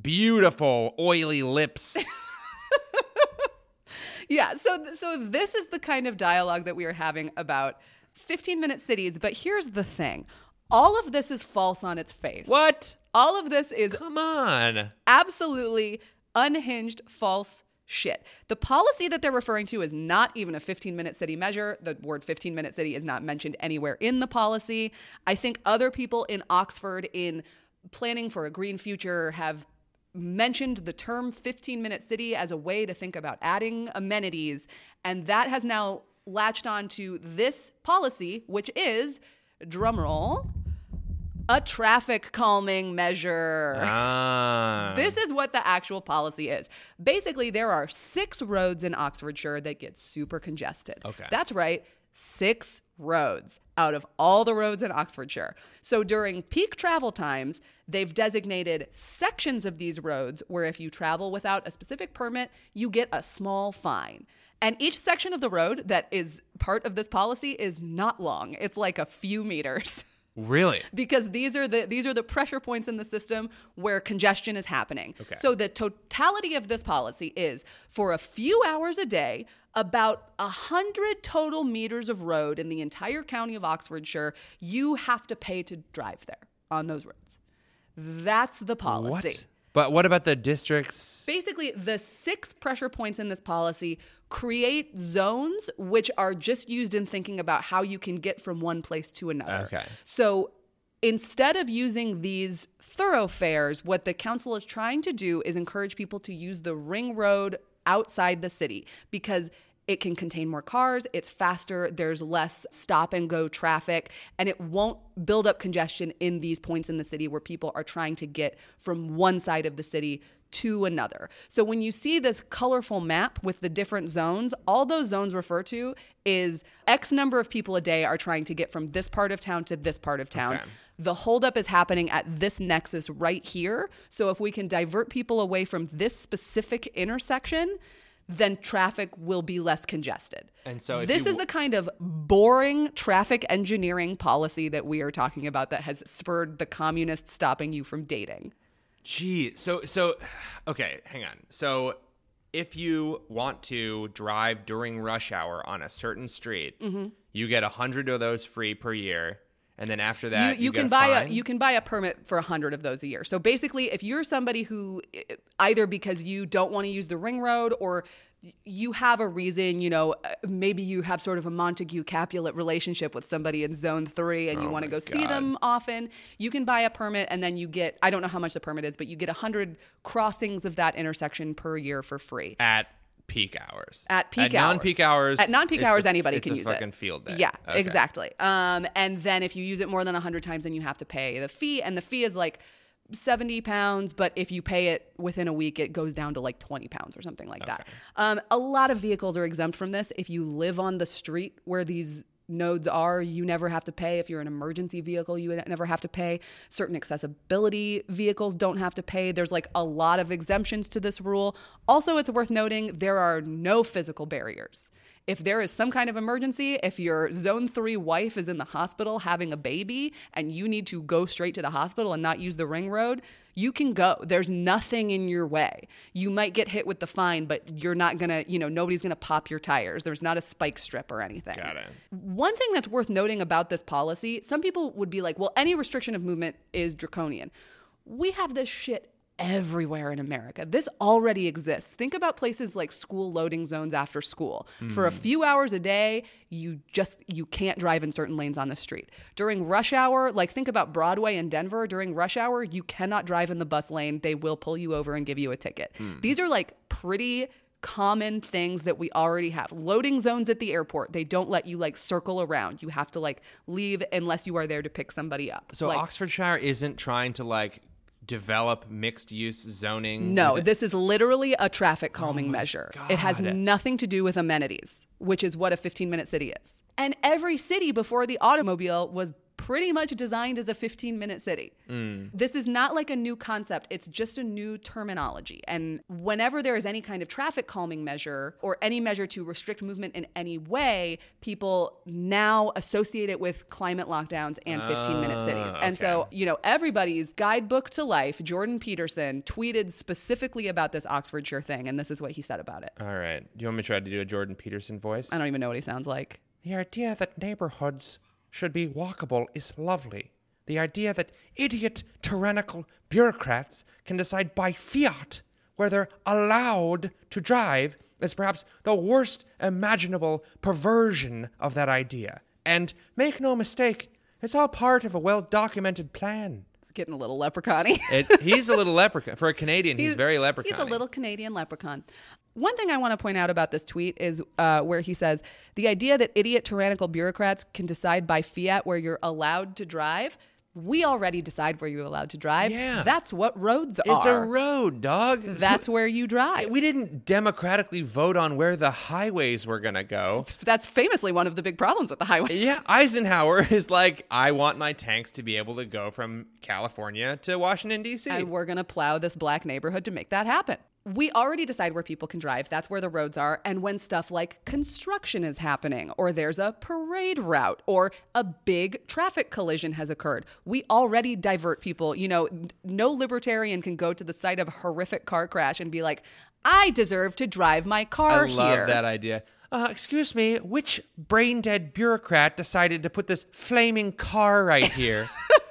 beautiful oily lips. Yeah, so so this is the kind of dialogue that we are having about 15 minute cities, but here's the thing. All of this is false on its face. what? All of this is Come on. absolutely unhinged false shit. The policy that they're referring to is not even a 15 minute city measure. The word 15 minute city is not mentioned anywhere in the policy. I think other people in Oxford in planning for a green future have mentioned the term 15 minute city as a way to think about adding amenities and that has now latched on to this policy which is drumroll a traffic calming measure Ah. this is what the actual policy is. Basically, there are six roads in Oxfordshire that get super congested. Okay. That's right, six roads out of all the roads in Oxfordshire. So during peak travel times, they've designated sections of these roads where if you travel without a specific permit, you get a small fine. And each section of the road that is part of this policy is not long. It's like a few meters. really? because these are the these are the pressure points in the system where congestion is happening. Okay. So the totality of this policy is for a few hours a day, about a hundred total meters of road in the entire county of Oxfordshire, you have to pay to drive there on those roads. That's the policy. What? But what about the districts? Basically, the six pressure points in this policy create zones which are just used in thinking about how you can get from one place to another. Okay. So instead of using these thoroughfares, what the council is trying to do is encourage people to use the ring road outside the city because it can contain more cars, it's faster, there's less stop and go traffic, and it won't build up congestion in these points in the city where people are trying to get from one side of the city to another. So when you see this colorful map with the different zones, all those zones refer to is X number of people a day are trying to get from this part of town to this part of town. Okay. The holdup is happening at this nexus right here. So if we can divert people away from this specific intersection, then traffic will be less congested. And so if this is the kind of boring traffic engineering policy that we are talking about that has spurred the communists stopping you from dating. Gee, so so okay, hang on. So if you want to drive during rush hour on a certain street, Mm-hmm. you get a hundred of those free per year, and then after that, you, you get can buy a you can buy a permit for a hundred of those a year. So basically, if you're somebody who eh, either because you don't want to use the ring road or you have a reason, you know, uh, maybe you have sort of a Montague Capulet relationship with somebody in Zone Three, and you Oh want to go see them often. You can buy a permit, and then you get I don't know how much the permit is, but you get a hundred crossings of that intersection per year for free. at peak hours. At peak hours. at hours. non-peak hours. At non-peak it's hours, a- anybody it's can a use fucking it. field day. Yeah, Okay. exactly. Um, and then if you use it more than hundred times, then you have to pay the fee, and the fee is like seventy pounds. But if you pay it within a week, it goes down to like twenty pounds or something like that. Um, a lot of vehicles are exempt from this. If you live on the street where these nodes are, you never have to pay. If you're an emergency vehicle, you never have to pay. Certain accessibility vehicles don't have to pay. There's like a lot of exemptions to this rule. Also, it's worth noting there are no physical barriers. If there is some kind of emergency, if your zone three wife is in the hospital having a baby and you need to go straight to the hospital and not use the ring road, you can go. There's nothing in your way. You might get hit with the fine, but you're not gonna, you know, nobody's gonna pop your tires. There's not a spike strip or anything. Got it. One thing that's worth noting about this policy, some people would be like, well, any restriction of movement is draconian. We have this shit everywhere in America. This already exists. Think about places like school loading zones after school. For a hmm. few hours a day, you just you can't drive in certain lanes on the street. During rush hour, like think about Broadway in Denver, during rush hour, you cannot drive in the bus lane. They will pull you over and give you a ticket. Hmm. These are like pretty common things that we already have. Loading zones at the airport, they don't let you like circle around. You have to like leave unless you are there to pick somebody up. So like, Oxfordshire isn't trying to like develop mixed use zoning. No, with this is literally a traffic oh calming measure. It has nothing to do with amenities, which is what a 15 minute city is. And every city before the automobile was pretty much designed as a 15 minute city. Mm. This is not like a new concept, it's just a new terminology. And whenever there is any kind of traffic calming measure or any measure to restrict movement in any way, people now associate it with climate lockdowns and ah, 15 minute cities. And so, you know, everybody's guidebook to life, Jordan Peterson, tweeted specifically about this Oxfordshire thing. And this is what he said about it. All right. Do you want me to try to do a Jordan Peterson voice? I don't even know what he sounds like. The idea that neighborhoods should be walkable is lovely. The idea that idiot, tyrannical bureaucrats can decide by fiat where they're allowed to drive is perhaps the worst imaginable perversion of that idea. And make no mistake, it's all part of a well documented plan. It's getting a little leprechaun he's a little leprechaun. For a Canadian, he's, very leprechaun. He's a little Canadian leprechaun. One thing I want to point out about this tweet is uh, where he says the idea that idiot tyrannical bureaucrats can decide by fiat where you're allowed to drive. We already decide where you're allowed to drive. Yeah. That's what roads are. It's a road, dog. That's where you drive. We didn't democratically vote on where the highways were going to go. That's famously one of the big problems with the highways. Yeah, Eisenhower is like, I want my tanks to be able to go from California to Washington, D.C. and we're going to plow this black neighborhood to make that happen. We already decide where people can drive. That's where the roads are. And when stuff like construction is happening, or there's a parade route, or a big traffic collision has occurred, we already divert people. You know, no libertarian can go to the site of a horrific car crash and be like, I deserve to drive my car I love here. that idea. Uh, excuse me, which brain dead bureaucrat decided to put this flaming car right here?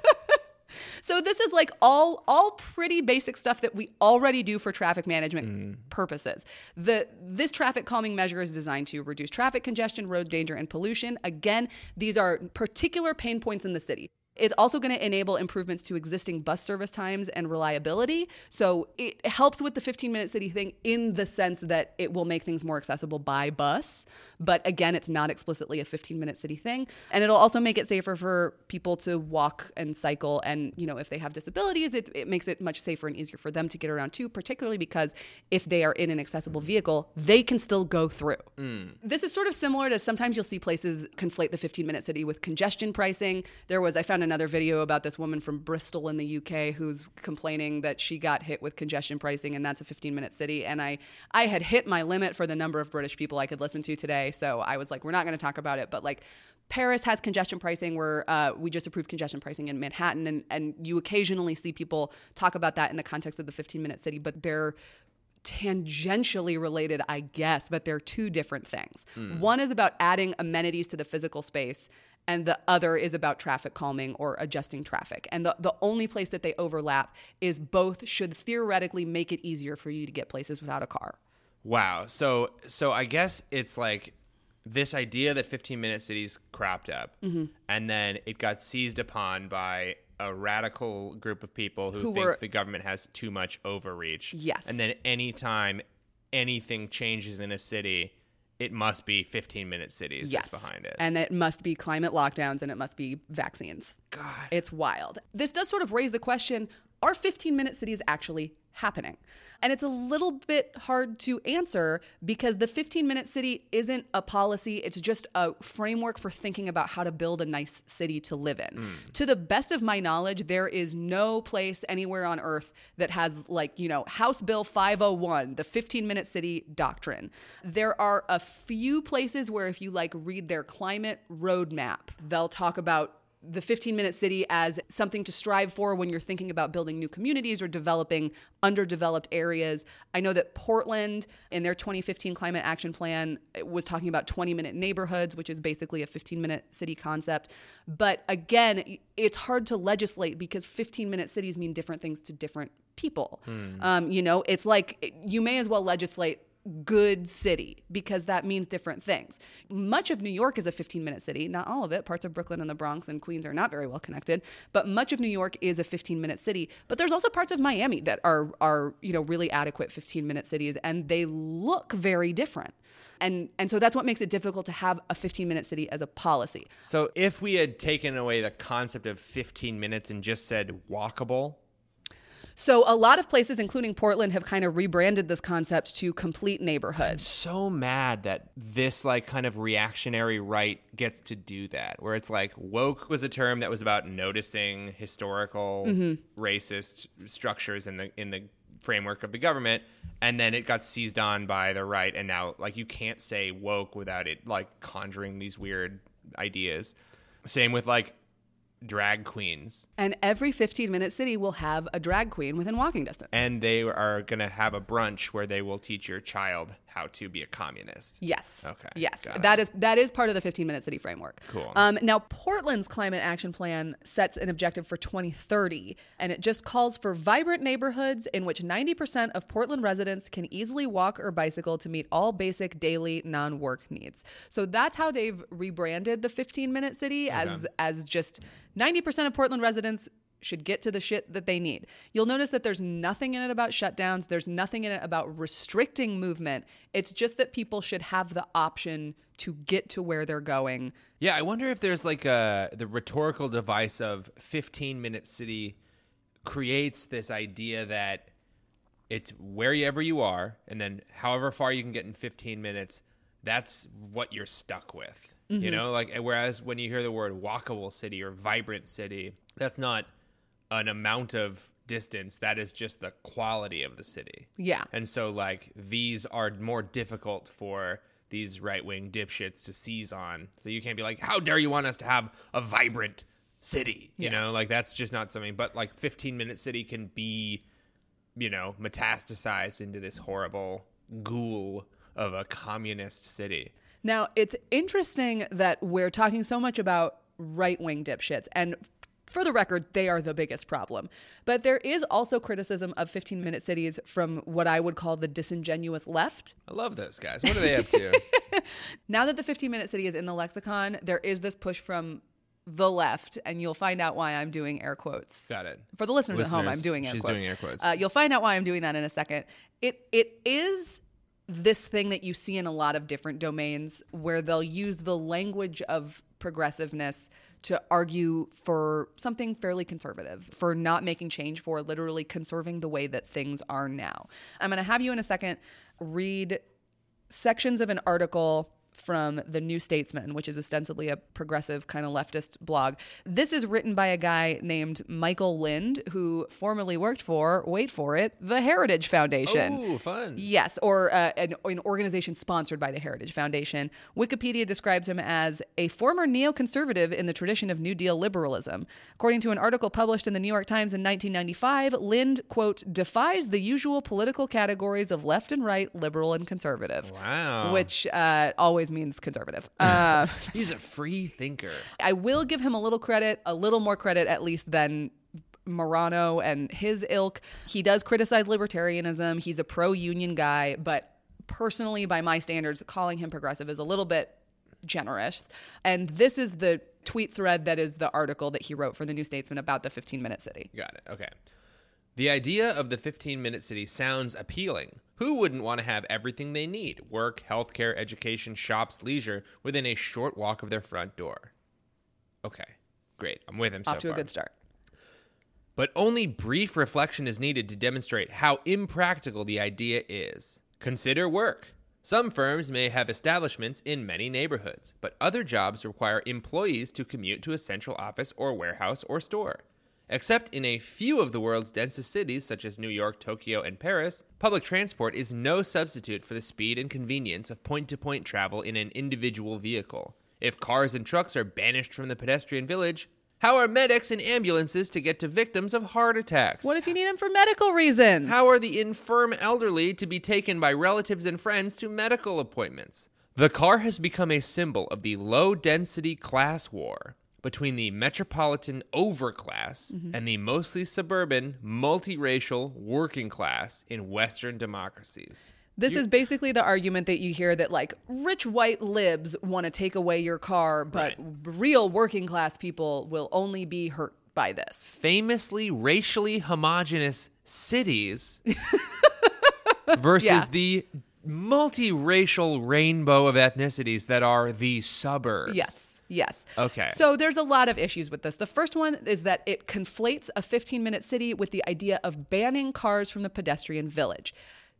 So this is like all all pretty basic stuff that we already do for traffic management mm-hmm. purposes. The this traffic calming measure is designed to reduce traffic congestion, road danger and pollution. Again, these are particular pain points in the city. It's also going to enable improvements to existing bus service times and reliability. So it helps with the 15 minute city thing in the sense that it will make things more accessible by bus. But again, it's not explicitly a 15 minute city thing. And it'll also make it safer for people to walk and cycle. And, you know, if they have disabilities, it, it makes it much safer and easier for them to get around too, particularly because if they are in an accessible vehicle, they can still go through. Mm. This is sort of similar to sometimes you'll see places conflate the 15 minute city with congestion pricing. There was, I found another video about this woman from Bristol in the UK who's complaining that she got hit with congestion pricing and that's a 15 minute city. And I, I had hit my limit for the number of British people I could listen to today. So I was like, we're not going to talk about it. But like, Paris has congestion pricing where uh, we just approved congestion pricing in Manhattan. And, and you occasionally see people talk about that in the context of the 15 minute city, but they're tangentially related, I guess, but they're two different things. One is about adding amenities to the physical space, and the other is about traffic calming or adjusting traffic. And the, the only place that they overlap is both should theoretically make it easier for you to get places without a car. wow. So, so I guess it's like this idea that 15 minute cities cropped up, Mm-hmm. and then it got seized upon by a radical group of people who, Who think were- the government has too much overreach. Yes. And then anytime anything changes in a city, it must be 15 minute cities yes. that's behind it. And it must be climate lockdowns and it must be vaccines. God. It's wild. This does sort of raise the question are 15 minute cities actually happening? And it's a little bit hard to answer because the 15 minute city isn't a policy, it's just a framework for thinking about how to build a nice city to live in. Hmm. To the best of my knowledge, there is no place anywhere on earth that has, like, you know, House Bill 501, the 15 minute city doctrine. There are a few places where, if you like read their climate roadmap, they'll talk about the 15 minute city as something to strive for when you're thinking about building new communities or developing underdeveloped areas. I know that Portland, in their 2015 climate action plan, was talking about 20 minute neighborhoods, which is basically a 15 minute city concept. But again, it's hard to legislate because 15 minute cities mean different things to different people. Um, you know, it's like you may as well legislate good city because that means different things. Much of New York is a 15 minute city, not all of it. Parts of Brooklyn and the Bronx and Queens are not very well connected, but much of New York is a 15 minute city. But there's also parts of Miami that are are, you know, really adequate 15 minute cities and they look very different. And and so that's what makes it difficult to have a 15 minute city as a policy. So if we had taken away the concept of 15 minutes and just said walkable, So a lot of places including Portland have kind of rebranded this concept to complete neighborhoods. so mad that this like kind of reactionary right gets to do that where it's like woke was a term that was about noticing historical mm-hmm. racist structures in the in the framework of the government and then it got seized on by the right and now like you can't say woke without it like conjuring these weird ideas same with like drag queens And every 15 minute city will have a drag queen within walking distance. and they are going to have a brunch where they will teach your child how to be a communist Yes. Okay, Yes. That is that is part of the 15 minute city framework. Cool. Um, now Portland's climate action plan sets an objective for 2030, and it just calls for vibrant neighborhoods in which 90% of Portland residents can easily walk or bicycle to meet all basic daily non-work needs. So that's how they've rebranded the 15 minute city as as just 90% of Portland residents should get to the shit that they need. You'll notice that there's nothing in it about shutdowns, there's nothing in it about restricting movement. It's just that people should have the option to get to where they're going. Yeah, I wonder if there's like a the rhetorical device of 15 minute city creates this idea that it's wherever you are and then however far you can get in 15 minutes, that's what you're stuck with. You mm-hmm. know, like eh, whereas when you hear the word walkable city or vibrant city, that's not an amount of distance, that is just the quality of the city. Yeah. And so, like, these are more difficult for these right wing dipshits to seize on. So you can't be like, how dare you want us to have a vibrant city? You know, like, that's just not something. But, like, 15 minute city can be, you know, metastasized into this horrible ghoul of a communist city. Now, it's interesting that we're talking so much about right wing dipshits. And for the record, they are the biggest problem. But there is also criticism of 15 minute cities from what I would call the disingenuous left. I love those guys. What are they up to? Now that the 15 minute city is in the lexicon, there is this push from the left, and you'll find out why I'm doing air quotes. Got it. For the listeners, at home, I'm doing air she's quotes. doing air quotes. Uh, you'll find out why I'm doing that in a second. It it is this thing that you see in a lot of different domains where they'll use the language of progressiveness to argue for something fairly conservative, for not making change, for literally conserving the way that things are now. I'm going to have you in a second read sections of an article from the New Statesman, which is ostensibly a progressive kind of leftist blog. This is written by a guy named Michael Lind, who formerly worked for, wait for it, the Heritage Foundation. Ooh, fun. Yes, or uh, an, an organization sponsored by the Heritage Foundation. Wikipedia describes him as a former neoconservative in the tradition of New Deal liberalism. According to an article published in the New York Times in 1995, Lind, quote, defies the usual political categories of left and right, liberal and conservative. Wow. Which uh, always means conservative. Uh, He's a free thinker. I will give him a little credit, a little more credit at least than Morano and his ilk. He does criticize libertarianism. He's a pro union guy, but personally, by my standards, calling him progressive is a little bit generous. And this is the tweet thread that is the article that he wrote for the New Statesman about the 15 minute city. Got it. Okay. The idea of the 15 minute city sounds appealing. Who wouldn't want to have everything they need work, healthcare, education, shops, leisure within a short walk of their front door? Okay, great. I'm with him so Off to a good start. But only brief reflection is needed to demonstrate how impractical the idea is. Consider work. Some firms may have establishments in many neighborhoods, but other jobs require employees to commute to a central office or warehouse or store. Except in a few of the world's densest cities, such as New York, Tokyo, and Paris, public transport is no substitute for the speed and convenience of point to point travel in an individual vehicle. If cars and trucks are banished from the pedestrian village, how are medics and ambulances to get to victims of heart attacks? What if you need them for medical reasons? How are the infirm elderly to be taken by relatives and friends to medical appointments? The car has become a symbol of the low density class war. Between the metropolitan overclass mm-hmm. and the mostly suburban, multiracial working class in Western democracies. This is basically the argument that you hear that like rich white libs want to take away your car, but real working class people will only be hurt by this. Famously racially homogenous cities versus Yeah. the multiracial rainbow of ethnicities that are the suburbs. Yes. Yes. Okay. So there's a lot of issues with this. The first one is that it conflates a 15 minute city with the idea of banning cars from the pedestrian village.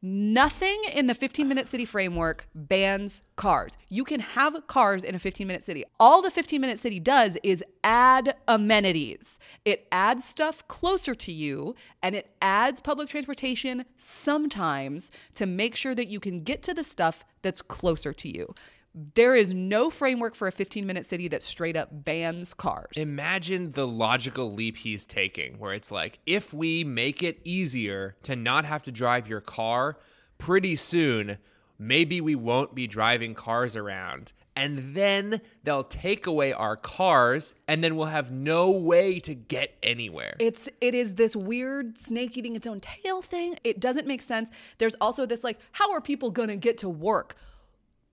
Nothing in the 15 minute city framework bans cars. You can have cars in a 15 minute city. All the 15 minute city does is add amenities. It adds stuff closer to you and it adds public transportation sometimes to make sure that you can get to the stuff that's closer to you. There is no framework for a 15 minute city that straight up bans cars. Imagine the logical leap he's taking, where it's like, if we make it easier to not have to drive your car, pretty soon, maybe we won't be driving cars around. And then they'll take away our cars, and then we'll have no way to get anywhere. It's it is this weird snake eating its own tail thing. It doesn't make sense. There's also this like, how are people gonna get to work?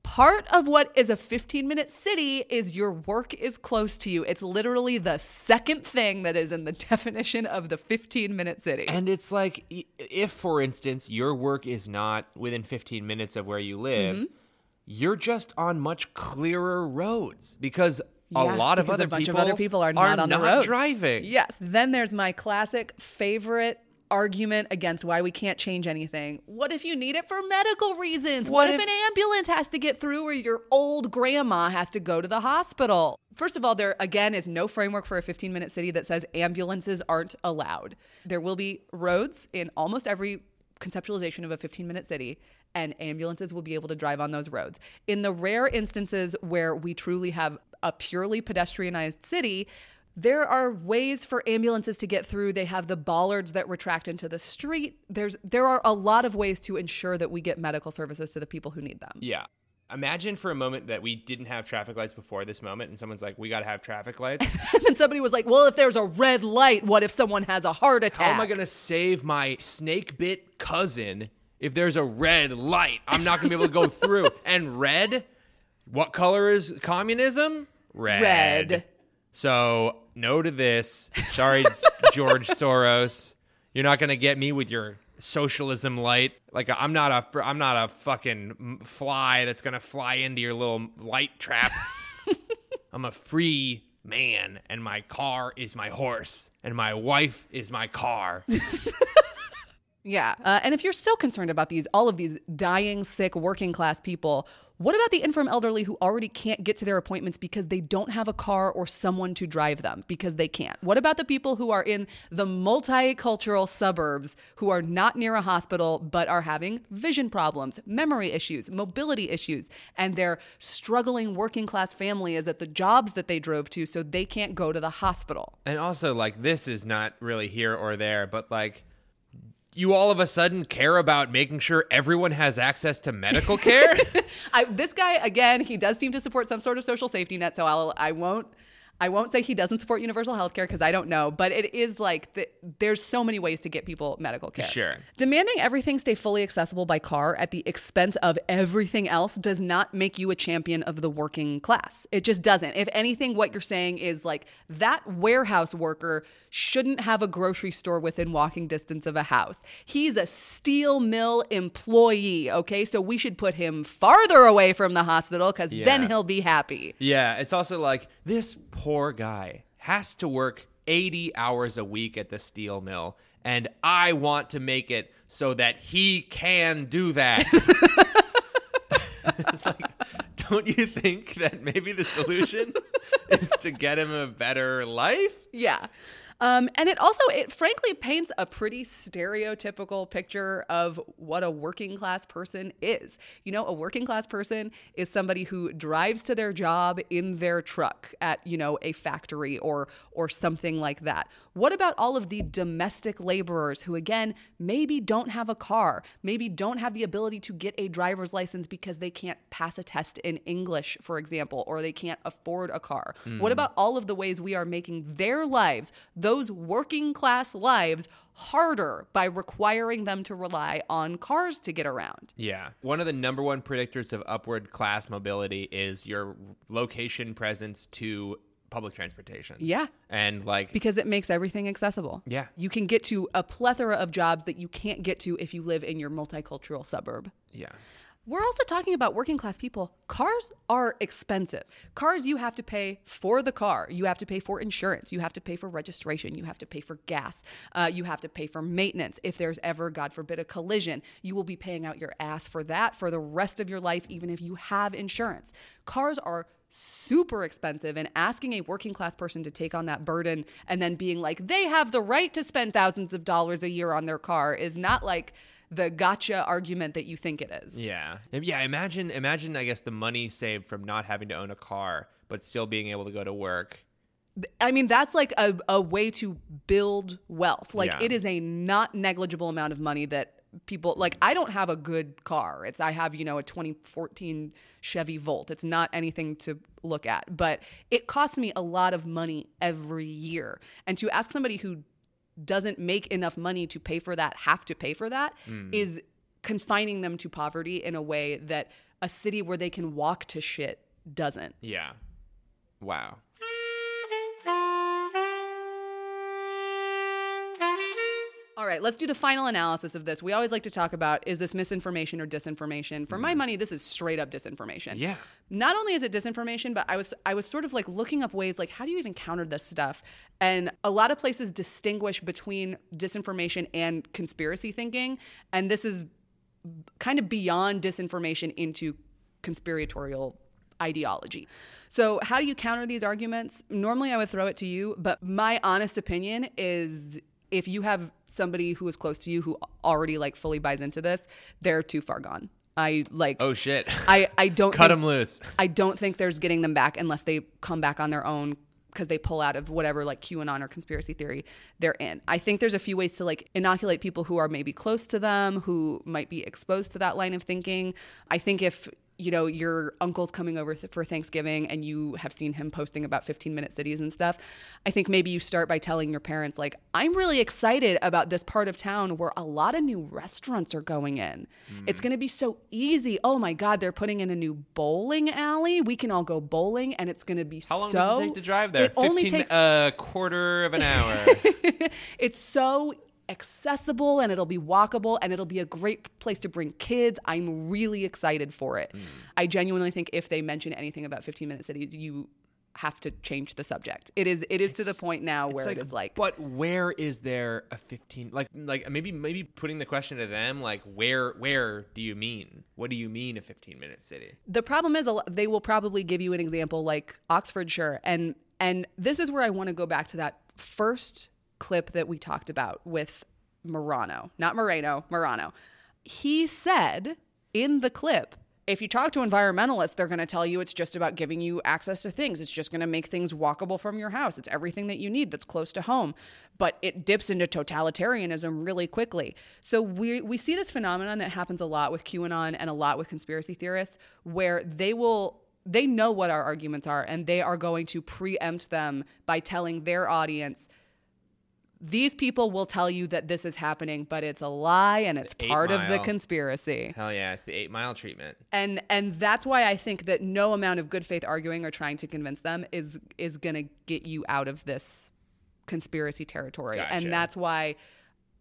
Part of what is a 15 minute city is your work is close to you. It's literally the second thing that is in the definition of the 15 minute city. And it's like, if, for instance, your work is not within 15 minutes of where you live, Mm-hmm. you're just on much clearer roads because a Yeah, lot of other a bunch people of other people are not on the road driving. Yes. Then there's my classic favorite argument against why we can't change anything. What if you need it for medical reasons? What, What if, if- an ambulance has to get through or your old grandma has to go to the hospital? First of all, there again is no framework for a 15 minute city that says ambulances aren't allowed. There will be roads in almost every conceptualization of a 15 minute city and ambulances will be able to drive on those roads. In the rare instances where we truly have a purely pedestrianized city, there are ways for ambulances to get through. They have the bollards that retract into the street. There's there are a lot of ways to ensure that we get medical services to the people who need them. Yeah. Imagine for a moment that we didn't have traffic lights before this moment, and someone's like, "We got to have traffic lights." And then somebody was like, "Well, if there's a red light, what if someone has a heart attack?" How am I going to save my snake bit cousin if there's a red light? I'm not going to be able to go through. And red, what color is communism? Red. Red. So, no to this. Sorry, George Soros. You're not going to get me with your socialism light. Like I'm not a I'm not a fucking fly that's going to fly into your little light trap. I'm a free man, and my car is my horse, and my wife is my car. Yeah. Uh, and if you're still concerned about these, all of these dying, sick, working class people, what about the infirm elderly who already can't get to their appointments because they don't have a car or someone to drive them because they can't? What about the people who are in the multicultural suburbs who are not near a hospital but are having vision problems, memory issues, mobility issues, and their struggling working class family is at the jobs that they drove to so they can't go to the hospital? And also, like, this is not really here or there, but like, you all of a sudden care about making sure everyone has access to medical care? I, this guy again, he does seem to support some sort of social safety net, so I'll I won't I won't say he doesn't support universal health care because I don't know, but it is like the, there's so many ways to get people medical care. Sure. Demanding everything stay fully accessible by car at the expense of everything else does not make you a champion of the working class. It just doesn't. If anything, what you're saying is like that warehouse worker shouldn't have a grocery store within walking distance of a house. He's a steel mill employee, okay? So we should put him farther away from the hospital because then he'll be happy. yeah, it's also like, this poor guy has to work 80 hours a week at the steel mill, and I want to make it so that he can do that. it's like, don't you think that maybe the solution is to get him a better life? Yeah. Um, and it also, it frankly paints a pretty stereotypical picture of what a working class person is. You know, a working class person is somebody who drives to their job in their truck at, you know, a factory or or something like that. What about all of the domestic laborers who, again, maybe don't have a car, maybe don't have the ability to get a driver's license because they can't pass a test in English, for example, or they can't afford a car? car? What about all of the ways we are making their lives, those working class lives, harder by requiring them to rely on cars to get around? Yeah. One of the number one predictors of upward class mobility is your location presence to public transportation. Yeah. And like Because it makes everything accessible. Yeah. You can get to a plethora of jobs that you can't get to if you live in your multicultural suburb. yeah. We're also talking about working class people. Cars are expensive. Cars, you have to pay for the car. You have to pay for insurance. You have to pay for registration. You have to pay for gas. Uh, you have to pay for maintenance. If there's ever, God forbid, a collision, you will be paying out your ass for that for the rest of your life, even if you have insurance. Cars are super expensive and asking a working class person to take on that burden and then being like they have the right to spend thousands of dollars a year on their car is not like the gotcha argument that you think it is. Yeah. Yeah, imagine imagine I guess the money saved from not having to own a car but still being able to go to work. I mean, that's like a, a way to build wealth. Like, Yeah. it is a not negligible amount of money that people like. I don't have a good car. It's I have you know a 2014 Chevy Volt. It's not anything to look at, but it costs me a lot of money every year. And to ask somebody who doesn't make enough money to pay for that have to pay for that hmm. is confining them to poverty in a way that a city where they can walk to shit doesn't. Yeah. Wow. Right, let's do the final analysis of this. We always like to talk about is this misinformation or disinformation? For my mm. money, this is straight up disinformation. Yeah. Not only is it disinformation, but I was I was sort of like looking up ways like how do you even counter this stuff? And a lot of places distinguish between disinformation and conspiracy thinking, and this is kind of beyond disinformation into conspiratorial ideology. So, how do you counter these arguments? Normally, I would throw it to you, but my honest opinion is if you have somebody who is close to you who already like fully buys into this, they're too far gone. I like Oh shit. I I don't Cut think- them loose. I don't think there's getting them back unless they come back on their own because they pull out of whatever like QAnon or conspiracy theory they're in. I think there's a few ways to like inoculate people who are maybe close to them, who might be exposed to that line of thinking. I think if you know your uncle's coming over th- for Thanksgiving and you have seen him posting about 15 minute cities and stuff, I think maybe you start by telling your parents like I'm really excited about this part of town where a lot of new restaurants are going in. It's mm. going to be so easy. Oh my god, they're putting in a new bowling alley. We can all go bowling and it's going to be. How long so does it take to drive there? It only takes a quarter of an hour. it's so accessible and it'll be walkable and it'll be a great place to bring kids. I'm really excited for it. Mm. I genuinely think if they mention anything about 15 minute cities, you have to change the subject. It is it is to the point now where It's it is like but where is there a 15 like like maybe maybe putting the question to them like where where do you mean what do you mean a 15 minute city the problem is they will probably give you an example like Oxfordshire and and this is where I want to go back to that first clip that we talked about with Morano, not Moreno, Morano. He said in the clip, if you talk to environmentalists, they're going to tell you it's just about giving you access to things. It's just going to make things walkable from your house. It's everything that you need that's close to home. But it dips into totalitarianism really quickly. So we we see this phenomenon that happens a lot with QAnon and a lot with conspiracy theorists where they will they know what our arguments are and they are going to preempt them by telling their audience these people will tell you that this is happening but it's a lie and it's Eight part of the conspiracy. Hell yeah it's the 8 mile treatment. And and that's why I think that no amount of good faith arguing or trying to convince them is is going to get you out of this conspiracy territory. Gotcha. and that's why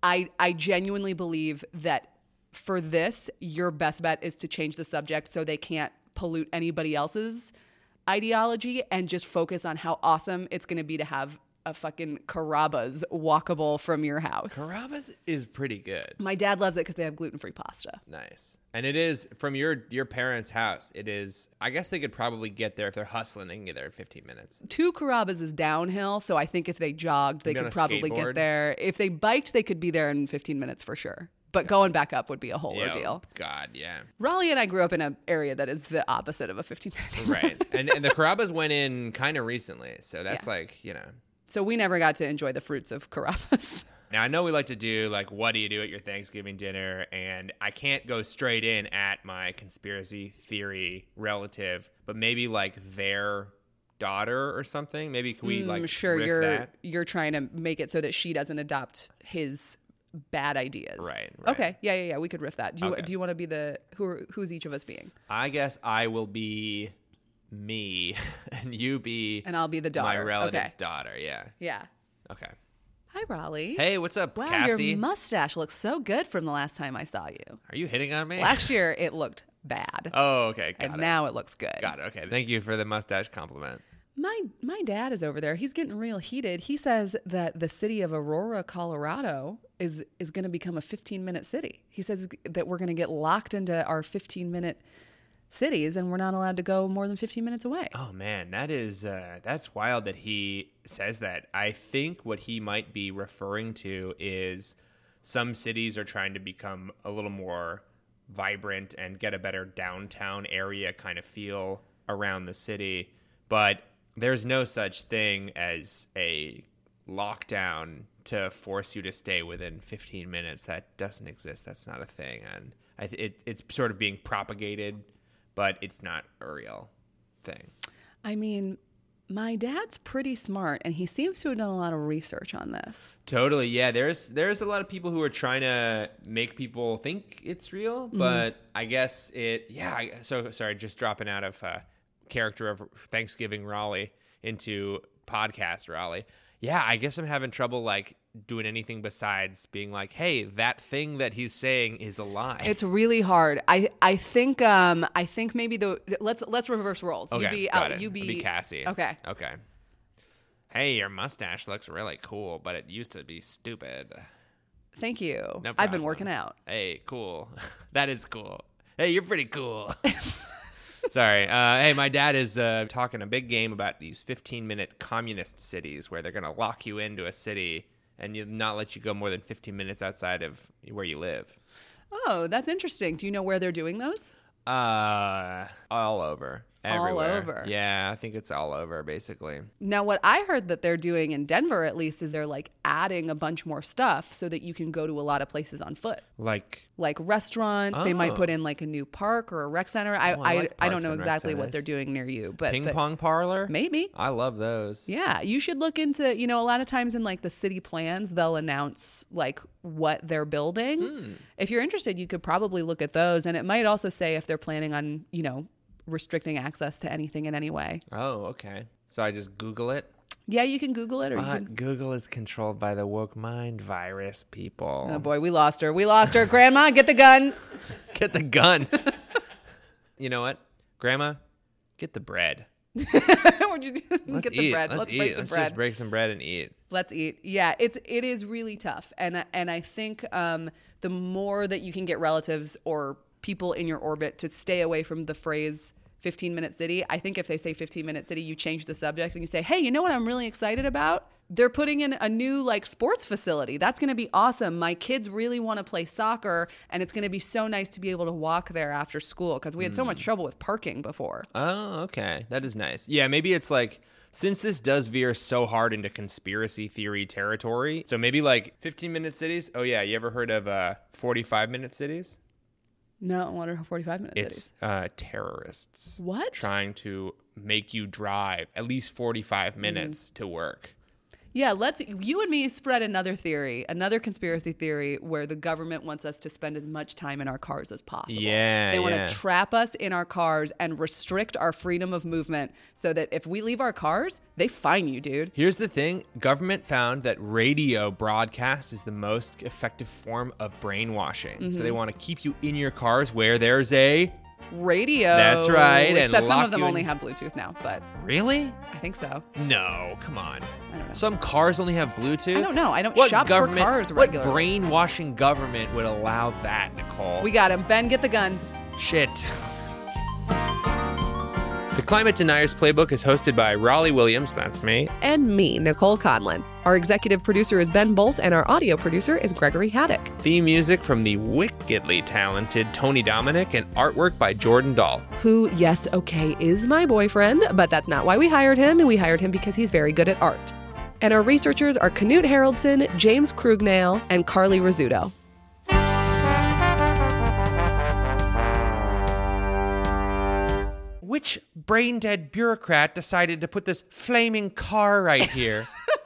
I I genuinely believe that for this your best bet is to change the subject so they can't pollute anybody else's ideology and just focus on how awesome it's going to be to have a fucking Carrabba's walkable from your house. Carrabba's is pretty good My dad loves it because they have gluten free pasta. nice and it is from your your parents house it is i guess they could probably get there if they're hustling they can get there in 15 minutes two Carrabba's is downhill, so I think if they jogged, they Maybe could probably skateboard? get there. If they biked, they could be there in 15 minutes for sure. But going back up would be a whole Yeah, ordeal. god yeah Rollie and I grew up in an area that is the opposite of a 15 minute right and, and the Carrabba's went in kind of recently so that's Yeah. like you know So we never got to enjoy the fruits of Carrabba's. Now I know we like to do like what do you do at your Thanksgiving dinner, and I can't go straight in at my conspiracy theory relative, but maybe like their daughter or something. Maybe can we like I'm Mm, sure riff you're that? you're trying to make it so that she doesn't adopt his bad ideas. Right, right. Okay. Yeah, yeah, yeah. We could riff that. Do you Okay. do you want to be the who who's each of us being? I guess I will be me, and you be And I'll be the daughter. my relative's Okay. daughter. Yeah. Yeah. Okay. Hi, Rollie. Hey, what's up, Wow, Cassie? your mustache looks so good from the last time I saw you. Are you hitting on me? Last year it looked bad, oh, okay. Got and it. now it looks good. Got it. Okay. Thank you for the mustache compliment. My my dad is over there. He's getting real heated. He says that the city of Aurora, Colorado is is going to become a 15-minute city. He says that we're going to get locked into our 15-minute cities and we're not allowed to go more than 15 minutes away. Oh man, that is uh, that's wild that he says that. I think what he might be referring to is some cities are trying to become a little more vibrant and get a better downtown area kind of feel around the city, but there's no such thing as a lockdown to force you to stay within 15 minutes. That doesn't exist. That's not a thing, and I th- it, it's sort of being propagated, but it's not a real thing. I mean, my dad's pretty smart and he seems to have done a lot of research on this. Totally, yeah. There's there's a lot of people who are trying to make people think it's real, but I guess it. Yeah. So sorry, just dropping out of uh, character of Thanksgiving Rollie into podcast Rollie. Yeah, I guess I'm having trouble like doing anything besides being like, hey, that thing that he's saying is a lie. It's really hard. I I think um I think maybe the let's let's reverse roles. okay. you be got out. it. You I'll be, Cassie. Okay. Okay. Hey, your mustache looks really cool, but it used to be stupid. Thank you. No I've been working out. Hey, cool. that is cool. Hey, you're pretty cool. Sorry. Uh, hey, my dad is uh, talking a big game about these 15 minute communist cities where they're going to lock you into a city and you not let you go more than 15 minutes outside of where you live. Oh, that's interesting. Do you know where they're doing those? Uh, all over. Everywhere. over. Yeah, I think it's all over, basically. Now, what I heard that they're doing in Denver, at least, is they're like adding a bunch more stuff so that you can go to a lot of places on foot, Like, like restaurants. They might Oh. put in like a new park or a rec center. I Oh, I I, like I don't know exactly what they're doing near you, but ping the- pong parlor? maybe. I love those. Yeah, you should look into, you know, a lot of times in like the city plans, they'll announce like what they're building. Hmm. If you're interested, you could probably look at those. And it might also say if they're planning on, you know, restricting access to anything in any way. Oh, okay. So I just Google it. Yeah, you can Google it or you But can. Google is controlled by the woke mind virus, people. Oh boy, we lost her. We lost her. Grandma, get the gun. Get the gun. you know what, Grandma? Get the bread. What'd you do? Let's get eat. the bread. Let's, Let's, eat. break some Let's bread. just break some bread and eat. Let's eat. Yeah, it's it is really tough, and and I think um, the more that you can get relatives or people in your orbit to stay away from the phrase 15 minute city. I think if they say 15 minute city, you change the subject and you say, hey, you know what I'm really excited about? They're putting in a new like sports facility. That's going to be awesome. My kids really want to play soccer, and it's going to be so nice to be able to walk there after school because we had so much trouble with parking before. Oh, okay. That is nice. Yeah, maybe it's like since this does veer so hard into conspiracy theory territory, so maybe like 15 minute cities. Oh yeah, you ever heard of uh 45 minute cities? No, what are 45 minute It's uh terrorists What? trying to make you drive at least 45 Mm. minutes to work. Yeah, let's you and me spread another theory, another conspiracy theory where the government wants us to spend as much time in our cars as possible. Yeah, They want yeah. to trap us in our cars and restrict our freedom of movement so that if we leave our cars, they fine you, dude. Here's the thing government found that radio broadcast is the most effective form of brainwashing. So Mm-hmm. they want to keep you in your cars where there's a. Radio. That's right, and Except some of them you in- only have Bluetooth now, but Really? I think so. No, come on. I don't know. Some cars only have Bluetooth? I don't know. I don't What shop for government, cars What regularly. brainwashing government would allow that, Nicole? We got him. Ben, get the gun. Shit. The Climate Deniers Playbook is hosted by Rollie Williams, that's me, and me, Nicole Conlan. Our executive producer is Ben Boult, and our audio producer is Gregory Haddock. Theme music from the wickedly talented Tony Domenick and artwork by Jordan Doll. Who, yes, okay, is my boyfriend, but that's not why we hired him. We hired him because he's very good at art. And our researchers are Knut Haraldson, James Krugnail, and Carly Rizzuto. which brain dead bureaucrat decided to put this flaming car right here?